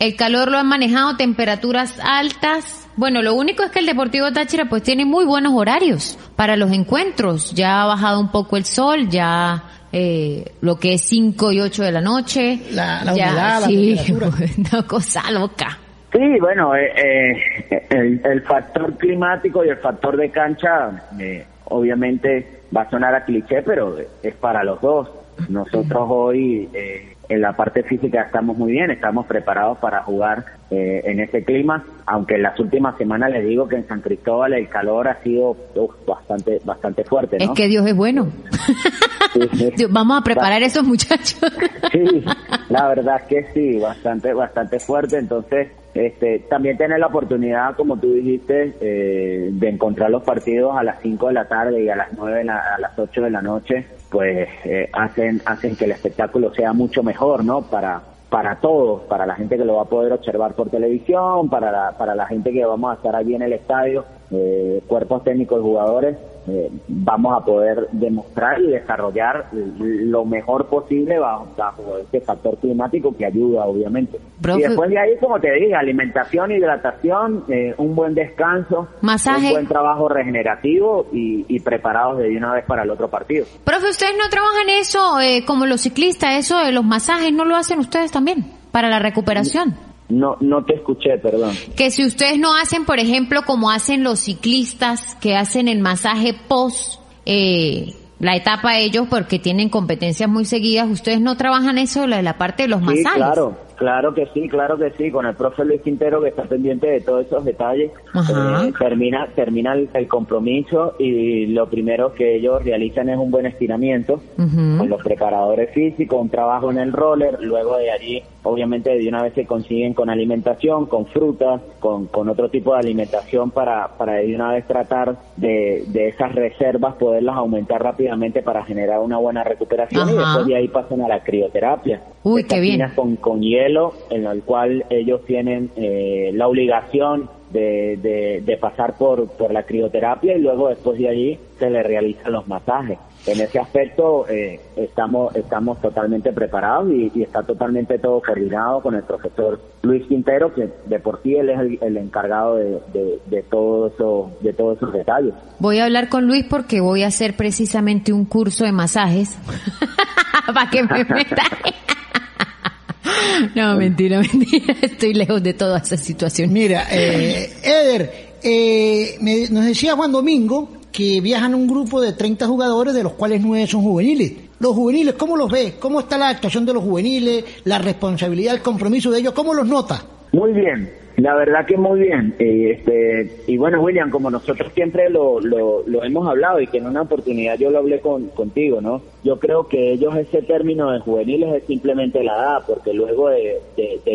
el calor lo han manejado, temperaturas altas. Bueno, lo único es que el Deportivo Táchira pues tiene muy buenos horarios para los encuentros. Ya ha bajado un poco el sol, ya eh, lo que es 5 y 8 de la noche. La, la humedad, sí, una cosa loca. Sí, bueno, eh, eh, el, el, factor climático y el factor de cancha, obviamente va a sonar a cliché, pero es para los dos. Nosotros hoy eh, en la parte física estamos muy bien, estamos preparados para jugar eh, en ese clima, aunque en las últimas semanas les digo que en San Cristóbal el calor ha sido bastante bastante fuerte. Es que Dios es bueno. Vamos a preparar a esos muchachos. sí, la verdad es que sí, bastante bastante fuerte, entonces este, también tener la oportunidad, como tú dijiste, eh, de encontrar los partidos a las 5 de la tarde y a las 9, a las 8 de la noche, pues eh, hacen, hacen que el espectáculo sea mucho mejor, ¿no? Para, para todos, para la gente que lo va a poder observar por televisión, para la, para la gente que vamos a estar allí en el estadio, eh, cuerpos técnicos y jugadores, eh, vamos a poder demostrar y desarrollar lo mejor posible bajo, este factor climático que ayuda, obviamente. y después de ahí, como te dije, alimentación, hidratación, eh, un buen descanso, masaje, un buen trabajo regenerativo y, y, preparados de una vez para el otro partido. Profe, ¿ustedes no trabajan eso eh, como los ciclistas, eso de los masajes, no lo hacen ustedes también para la recuperación? No, no te escuché, perdón. Que si ustedes no hacen, por ejemplo, como hacen los ciclistas, que hacen el masaje post eh, la etapa ellos, porque tienen competencias muy seguidas, ustedes no trabajan eso, la, la parte de los masajes. claro, claro que sí, claro que sí, con el profe Luis Quintero que está pendiente de todos esos detalles, eh, termina, termina el, compromiso y lo primero que ellos realizan es un buen estiramiento con los preparadores físicos, un trabajo en el roller, luego de allí obviamente de una vez se consiguen con alimentación, con frutas, con, con otro tipo de alimentación para, para de una vez tratar de, de esas reservas poderlas aumentar rápidamente para generar una buena recuperación y después de ahí pasan a la crioterapia. Uy, qué bien. Con, con hielo en el cual ellos tienen eh, la obligación de, de, de, pasar por, por la crioterapia y luego después de allí se le realizan los masajes. En ese aspecto eh, estamos estamos totalmente preparados y, está totalmente todo coordinado con el profesor Luis Quintero que de por sí él es el, encargado de, de, todo eso de todos esos detalles. Voy a hablar con Luis porque voy a hacer precisamente un curso de masajes para que me meta no mentira mentira estoy lejos de toda esa situación mira eh, Eder eh, nos decía Juan Domingo que viajan un grupo de 30 jugadores, de los cuales 9 son juveniles. Los juveniles, ¿cómo los ves? ¿Cómo está la actuación de los juveniles, la responsabilidad, el compromiso de ellos? ¿Cómo los nota? Muy bien, la verdad que muy bien. Eh, este, y bueno, William, como nosotros siempre lo, lo, hemos hablado y que en una oportunidad yo lo hablé con, contigo, ¿no? Yo creo que ellos ese término de juveniles es simplemente la edad, porque luego de,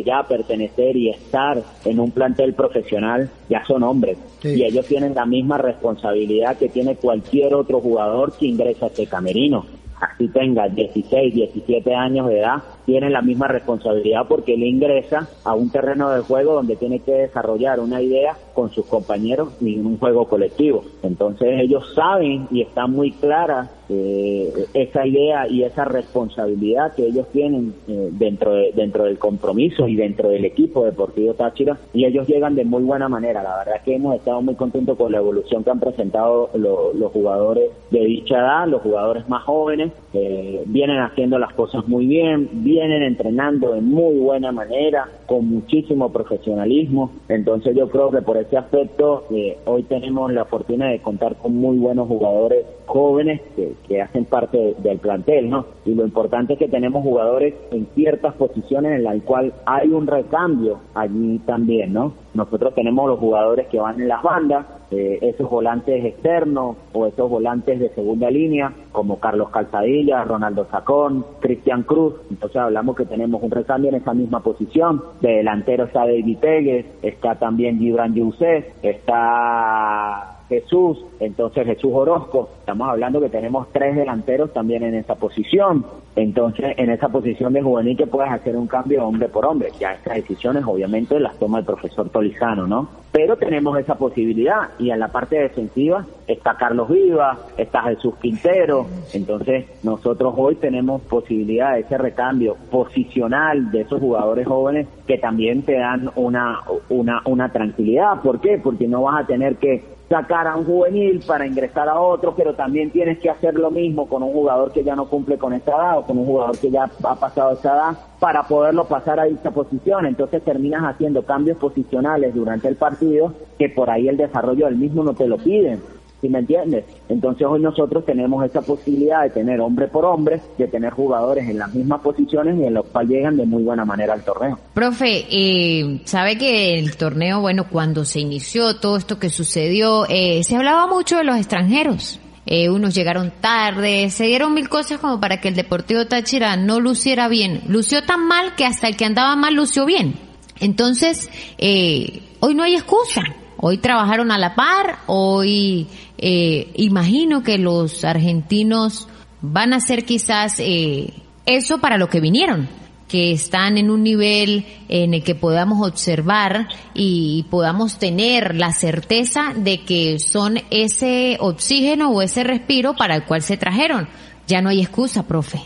ya pertenecer y estar en un plantel profesional, ya son hombres. Y ellos tienen la misma responsabilidad que tiene cualquier otro jugador que ingresa a este camerino así tenga 16, 17 años de edad, tiene la misma responsabilidad porque él ingresa a un terreno de juego donde tiene que desarrollar una idea con sus compañeros en un juego colectivo. Entonces ellos saben y está muy clara eh, esa idea y esa responsabilidad que ellos tienen eh, dentro de, dentro del compromiso y dentro del equipo deportivo Táchira y ellos llegan de muy buena manera. La verdad que hemos estado muy contentos con la evolución que han presentado los jugadores de dicha edad, los jugadores más jóvenes, eh, vienen haciendo las cosas muy bien, vienen entrenando de muy buena manera, con muchísimo profesionalismo. Entonces yo creo que por ese aspecto eh, hoy tenemos la fortuna de contar con muy buenos jugadores jóvenes que, que hacen parte del plantel, ¿no? Y lo importante es que tenemos jugadores en ciertas posiciones en las cuales hay un recambio allí también, ¿no? Nosotros tenemos los jugadores que van en las bandas, eh, esos volantes externos o esos volantes de segunda línea, como Carlos Calzadilla, Ronaldo Sacón, Cristian Cruz. Entonces hablamos que tenemos un recambio en esa misma posición. De delantero está David Pegues, está también Gibran Yusef, está Jesús, entonces Jesús Orozco, estamos hablando que tenemos tres delanteros también en esa posición, entonces en esa posición de juvenil que puedes hacer un cambio hombre por hombre, ya estas decisiones obviamente las toma el profesor Tolizano, ¿no? Pero tenemos esa posibilidad. Y en la parte defensiva está Carlos Viva, está Jesús Quintero, entonces nosotros hoy tenemos posibilidad de ese recambio posicional de esos jugadores jóvenes que también te dan una, una, una tranquilidad, ¿por qué? Porque no vas a tener que sacar a un juvenil para ingresar a otro, pero también tienes que hacer lo mismo con un jugador que ya no cumple con esta edad o con un jugador que ya ha pasado esa edad para poderlo pasar a esta posición. Entonces terminas haciendo cambios posicionales durante el partido que por ahí el desarrollo del mismo no te lo piden. ¿sí me entiendes? Entonces hoy nosotros tenemos esa posibilidad de tener hombre por hombre, de tener jugadores en las mismas posiciones y en los cuales llegan de muy buena manera al torneo. Profe, eh, sabe que el torneo, bueno, cuando se inició todo esto que sucedió, eh, se hablaba mucho de los extranjeros. Eh, unos llegaron tarde, se dieron mil cosas como para que el Deportivo Táchira no luciera bien. Lució tan mal que hasta el que andaba mal lució bien. Entonces, eh, hoy no hay excusa. Hoy trabajaron a la par, hoy eh, imagino que los argentinos van a hacer quizás eh, eso para lo que vinieron, que están en un nivel en el que podamos observar y podamos tener la certeza de que son ese oxígeno o ese respiro para el cual se trajeron. Ya no hay excusa, profe.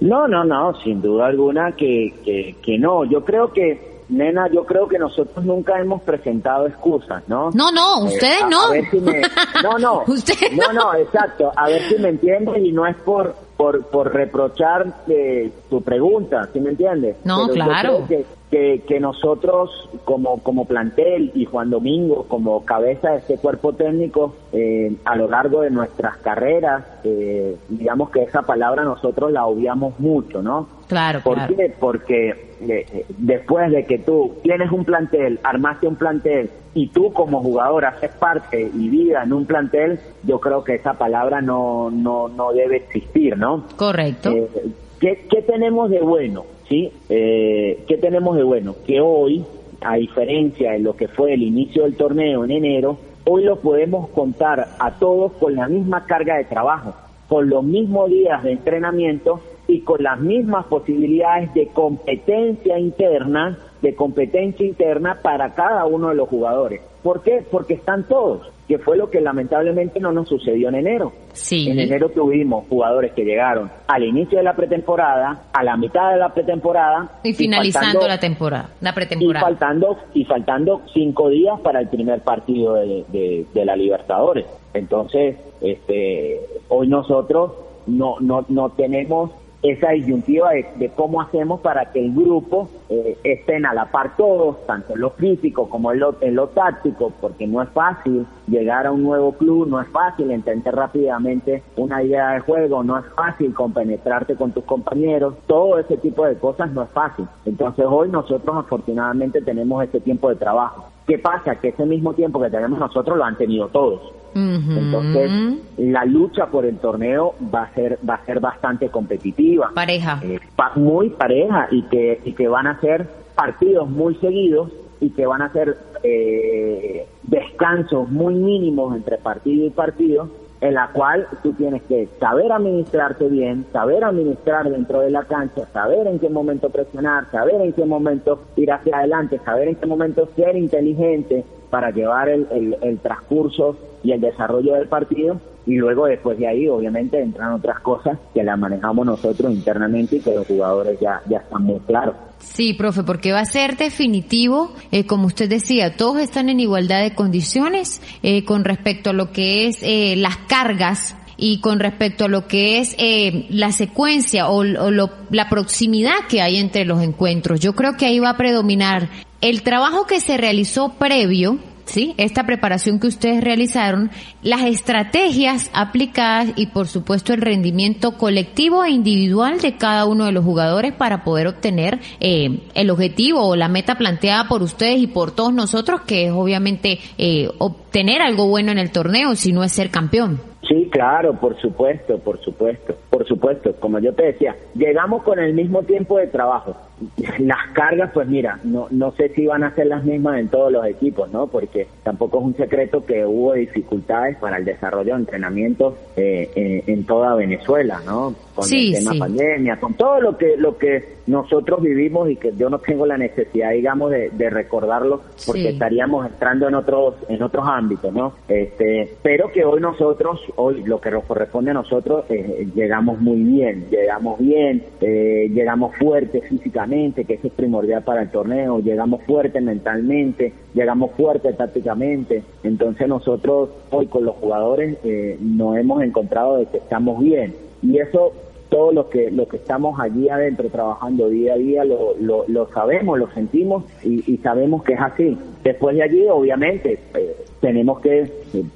No, no, no, sin duda alguna que, que, no. Yo creo que Nena, yo creo que nosotros nunca hemos presentado excusas, ¿no? No, no, Eh, ustedes a- a no. ver si me- no, no, Ustedes no, no, exacto. A ver si me entiendes y no es por por, por reprochar eh, tu pregunta, ¿sí me entiendes? No, Pero yo claro. creo que, que, que nosotros como, como plantel y Juan Domingo como cabeza de este cuerpo técnico eh, a lo largo de nuestras carreras, eh, digamos que esa palabra nosotros la obviamos mucho, ¿no? Claro, ¿Por claro. qué? Porque eh, eh, después de que tú tienes un plantel, armaste un plantel y tú como jugador haces parte y vida en un plantel, yo creo que esa palabra no, no, no debe existir, ¿no? Correcto. Eh, ¿qué, qué tenemos de bueno? ¿sí? Eh, ¿Qué tenemos de bueno? Que hoy, a diferencia de lo que fue el inicio del torneo en enero, hoy lo podemos contar a todos con la misma carga de trabajo, con los mismos días de entrenamiento y con las mismas posibilidades de competencia interna, de competencia interna para cada uno de los jugadores. ¿Por qué? Porque están todos, que fue lo que lamentablemente no nos sucedió en enero. Sí. En enero tuvimos jugadores que llegaron al inicio de la pretemporada, a la mitad de la pretemporada Y finalizando faltando- la temporada, la y pretemporada. faltando y faltando cinco días para el primer partido de, de- de la Libertadores. Entonces, este, hoy nosotros no no no tenemos esa disyuntiva de, de cómo hacemos para que el grupo eh, estén a la par todos, tanto en lo físico como en lo, en lo táctico, porque no es fácil llegar a un nuevo club, no es fácil entender rápidamente una idea de juego, no es fácil compenetrarte con tus compañeros, todo ese tipo de cosas no es fácil. Entonces hoy nosotros afortunadamente tenemos ese tiempo de trabajo. ¿Qué pasa? Que ese mismo tiempo que tenemos nosotros lo han tenido todos. Entonces, la lucha por el torneo va a ser va a ser bastante competitiva, Pareja. eh, pa- muy pareja y que y que van a ser partidos muy seguidos y que van a ser eh, descansos muy mínimos entre partido y partido en la cual tú tienes que saber administrarte bien, saber administrar dentro de la cancha, saber en qué momento presionar, saber en qué momento ir hacia adelante, saber en qué momento ser inteligente para llevar el, el, el transcurso y el desarrollo del partido y luego después de ahí obviamente entran otras cosas que las manejamos nosotros internamente y que los jugadores ya, ya están muy claros. Sí, profe, porque va a ser definitivo, eh, como usted decía, todos están en igualdad de condiciones eh, con respecto a lo que es eh, las cargas y con respecto a lo que es eh, la secuencia o, o lo, la proximidad que hay entre los encuentros. Yo creo que ahí va a predominar el trabajo que se realizó previo ¿sí? Esta preparación que ustedes realizaron, las estrategias aplicadas y por supuesto el rendimiento colectivo e individual de cada uno de los jugadores para poder obtener eh, el objetivo o la meta planteada por ustedes y por todos nosotros, que es obviamente eh, obtener algo bueno en el torneo, si no es ser campeón. Sí, claro, por supuesto, por supuesto, por supuesto. Como yo te decía, llegamos con el mismo tiempo de trabajo. Las cargas, pues mira, no, no sé si van a ser las mismas en todos los equipos, ¿no? Porque tampoco es un secreto que hubo dificultades para el desarrollo de entrenamientos eh, eh, en toda Venezuela, ¿no? Con Sí, el tema sí. pandemia, con todo lo que lo que nosotros vivimos y que yo no tengo la necesidad, digamos, de, de recordarlo porque Sí. estaríamos entrando en otros en otros ámbitos, ¿no? Este, pero que hoy nosotros, hoy lo que nos corresponde a nosotros, eh, llegamos muy bien, llegamos bien, eh, llegamos fuertes físicamente, que eso es primordial para el torneo, llegamos fuertes mentalmente, llegamos fuertes tácticamente, entonces nosotros hoy con los jugadores eh, nos hemos encontrado de que estamos bien. Y eso todos los que los que estamos allí adentro trabajando día a día lo, lo, lo sabemos, lo sentimos y, y sabemos que es así. Después de allí, obviamente, eh, tenemos que eh,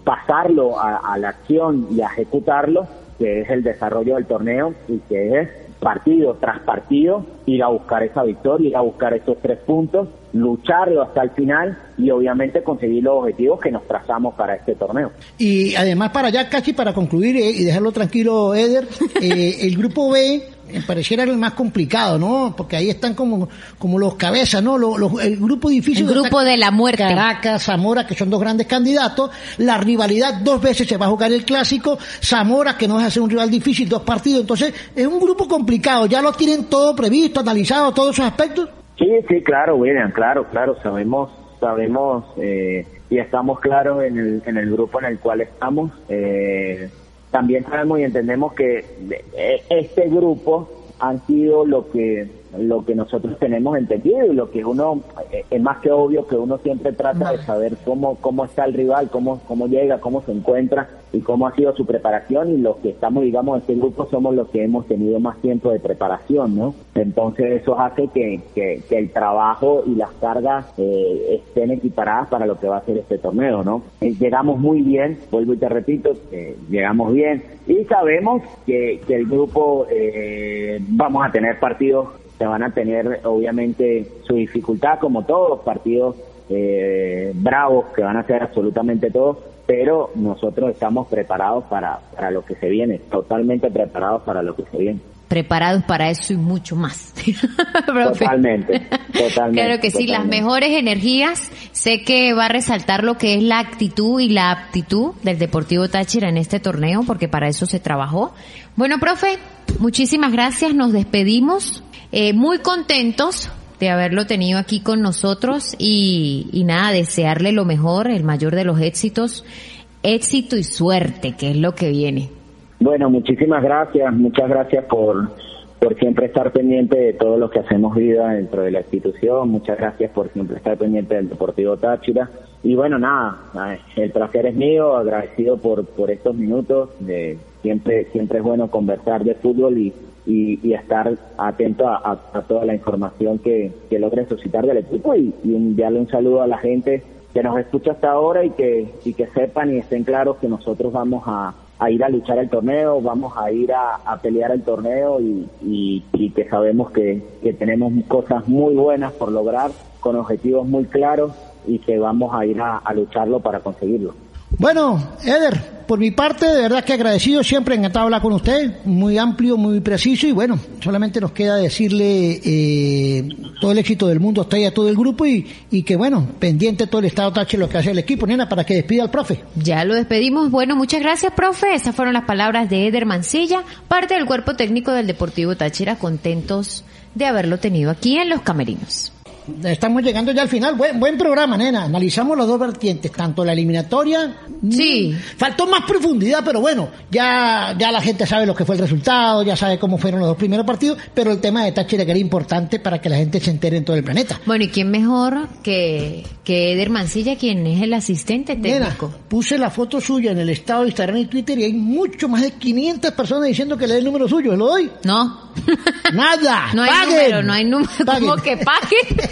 pasarlo a, a la acción y a ejecutarlo, que es el desarrollo del torneo y que es partido tras partido ir a buscar esa victoria, ir a buscar esos tres puntos, lucharlo hasta el final y obviamente conseguir los objetivos que nos trazamos para este torneo. Y además para ya casi para concluir eh, y dejarlo tranquilo, Eder, eh, el grupo B pareciera el más complicado, ¿no? Porque ahí están como, como los cabezas, ¿no? Los- los- el grupo difícil. El grupo de la muerte. Caracas, Zamora, que son dos grandes candidatos. La rivalidad, dos veces se va a jugar el clásico. Zamora, que no es hacer un rival difícil, dos partidos. Entonces, es un grupo complicado. Ya lo tienen todo previsto, analizado, todos esos aspectos. Sí, sí, claro, William, claro, claro, sabemos, sabemos eh, y estamos claros en el, en el grupo en el cual estamos. Eh, también sabemos y entendemos que eh, este grupo han sido lo que lo que nosotros tenemos entendido y lo que uno eh, es más que obvio que uno siempre trata de saber cómo cómo está el rival, cómo cómo llega, cómo se encuentra y cómo ha sido su preparación y los que estamos digamos en este grupo somos los que hemos tenido más tiempo de preparación, ¿no? Entonces eso hace que, que, que el trabajo y las cargas eh, estén equiparadas para lo que va a ser este torneo, ¿no? Eh, llegamos muy bien, vuelvo y te repito, eh, llegamos bien y sabemos que, que el grupo eh, vamos a tener partidos que van a tener obviamente su dificultad como todos los partidos eh, bravos que van a ser absolutamente todos pero nosotros estamos preparados para, para lo que se viene, totalmente preparados para lo que se viene. Preparados para eso y mucho más. Totalmente, totalmente. Claro que sí, las mejores energías. Sé que va a resaltar lo que es la actitud y la aptitud del Deportivo Táchira en este torneo, porque para eso se trabajó. Bueno, profe, muchísimas gracias. Nos despedimos. Eh, muy contentos de haberlo tenido aquí con nosotros y, y nada, desearle lo mejor, el mayor de los éxitos, éxito y suerte, que es lo que viene. Bueno, muchísimas gracias, muchas gracias por, por siempre estar pendiente de todo lo que hacemos vida dentro de la institución, muchas gracias por siempre estar pendiente del Deportivo Táchira. Y bueno, nada, el placer es mío, agradecido por, por estos minutos, de, siempre, siempre es bueno conversar de fútbol y, y, estar atento a, a- toda la información que, que logre suscitar del equipo y, y enviarle un saludo a la gente que nos escucha hasta ahora y que, y que sepan y estén claros que nosotros vamos a, a ir a luchar el torneo, vamos a ir a, a pelear el torneo y, y, y que sabemos que, que tenemos cosas muy buenas por lograr, con objetivos muy claros y que vamos a ir a, a lucharlo para conseguirlo. Bueno, Eder, por mi parte, de verdad que agradecido, siempre encantado hablar con usted, muy amplio, muy preciso y bueno, solamente nos queda decirle eh, todo el éxito del mundo está ahí a todo el grupo y, y que bueno, pendiente todo el estado tache lo que hace el equipo, nena, para que despida al profe. Ya lo despedimos. Bueno, muchas gracias, profe. Esas fueron las palabras de Eder Mancilla, parte del cuerpo técnico del Deportivo Táchira, contentos de haberlo tenido aquí en Los Camerinos. Estamos llegando ya al final. Buen, buen programa, nena. Analizamos las dos vertientes, tanto la eliminatoria. Sí. mm, Faltó más profundidad, pero bueno, ya, ya la gente sabe lo que fue el resultado, ya sabe cómo fueron los dos primeros partidos, pero el tema de Táchira que era importante para que la gente se entere en todo el planeta. Bueno, ¿y quién mejor que, que Eder Mancilla, quien es el asistente Nena, técnico? puse la foto suya en el estado de Instagram y Twitter y hay mucho más de 500 personas diciendo que le dé el número suyo. ¿Se lo doy? No. Nada. No hay Paguen. número, no hay número. Paguen. ¿Cómo que pague?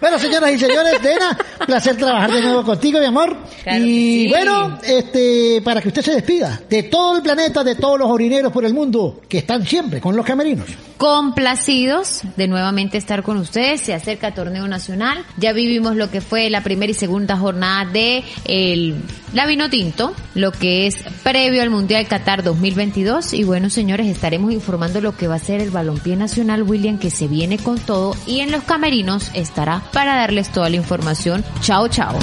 Bueno, señoras y señores, Nena, placer trabajar de nuevo contigo, mi amor. Claro y sí. bueno, este, para que usted se despida de todo el planeta, de todos los orineros por el mundo, que están siempre con los camerinos. Complacidos de nuevamente estar con ustedes. Se acerca torneo nacional. Ya vivimos lo que fue la primera y segunda jornada de el, la Vino Tinto, lo que es previo al Mundial Qatar 2022. Y bueno, señores, estaremos informando lo que va a ser el balompié nacional, William, que se viene con todo. Y en los camerinos estará para darles toda la información. Chao, chao.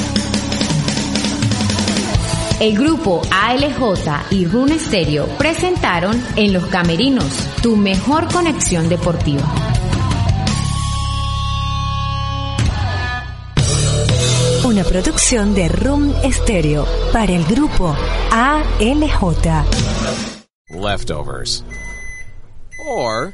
El grupo ALJ y Rune Stereo presentaron En los Camerinos, tu mejor conexión deportiva. Una producción de Room Stereo para el grupo ALJ. leftovers, or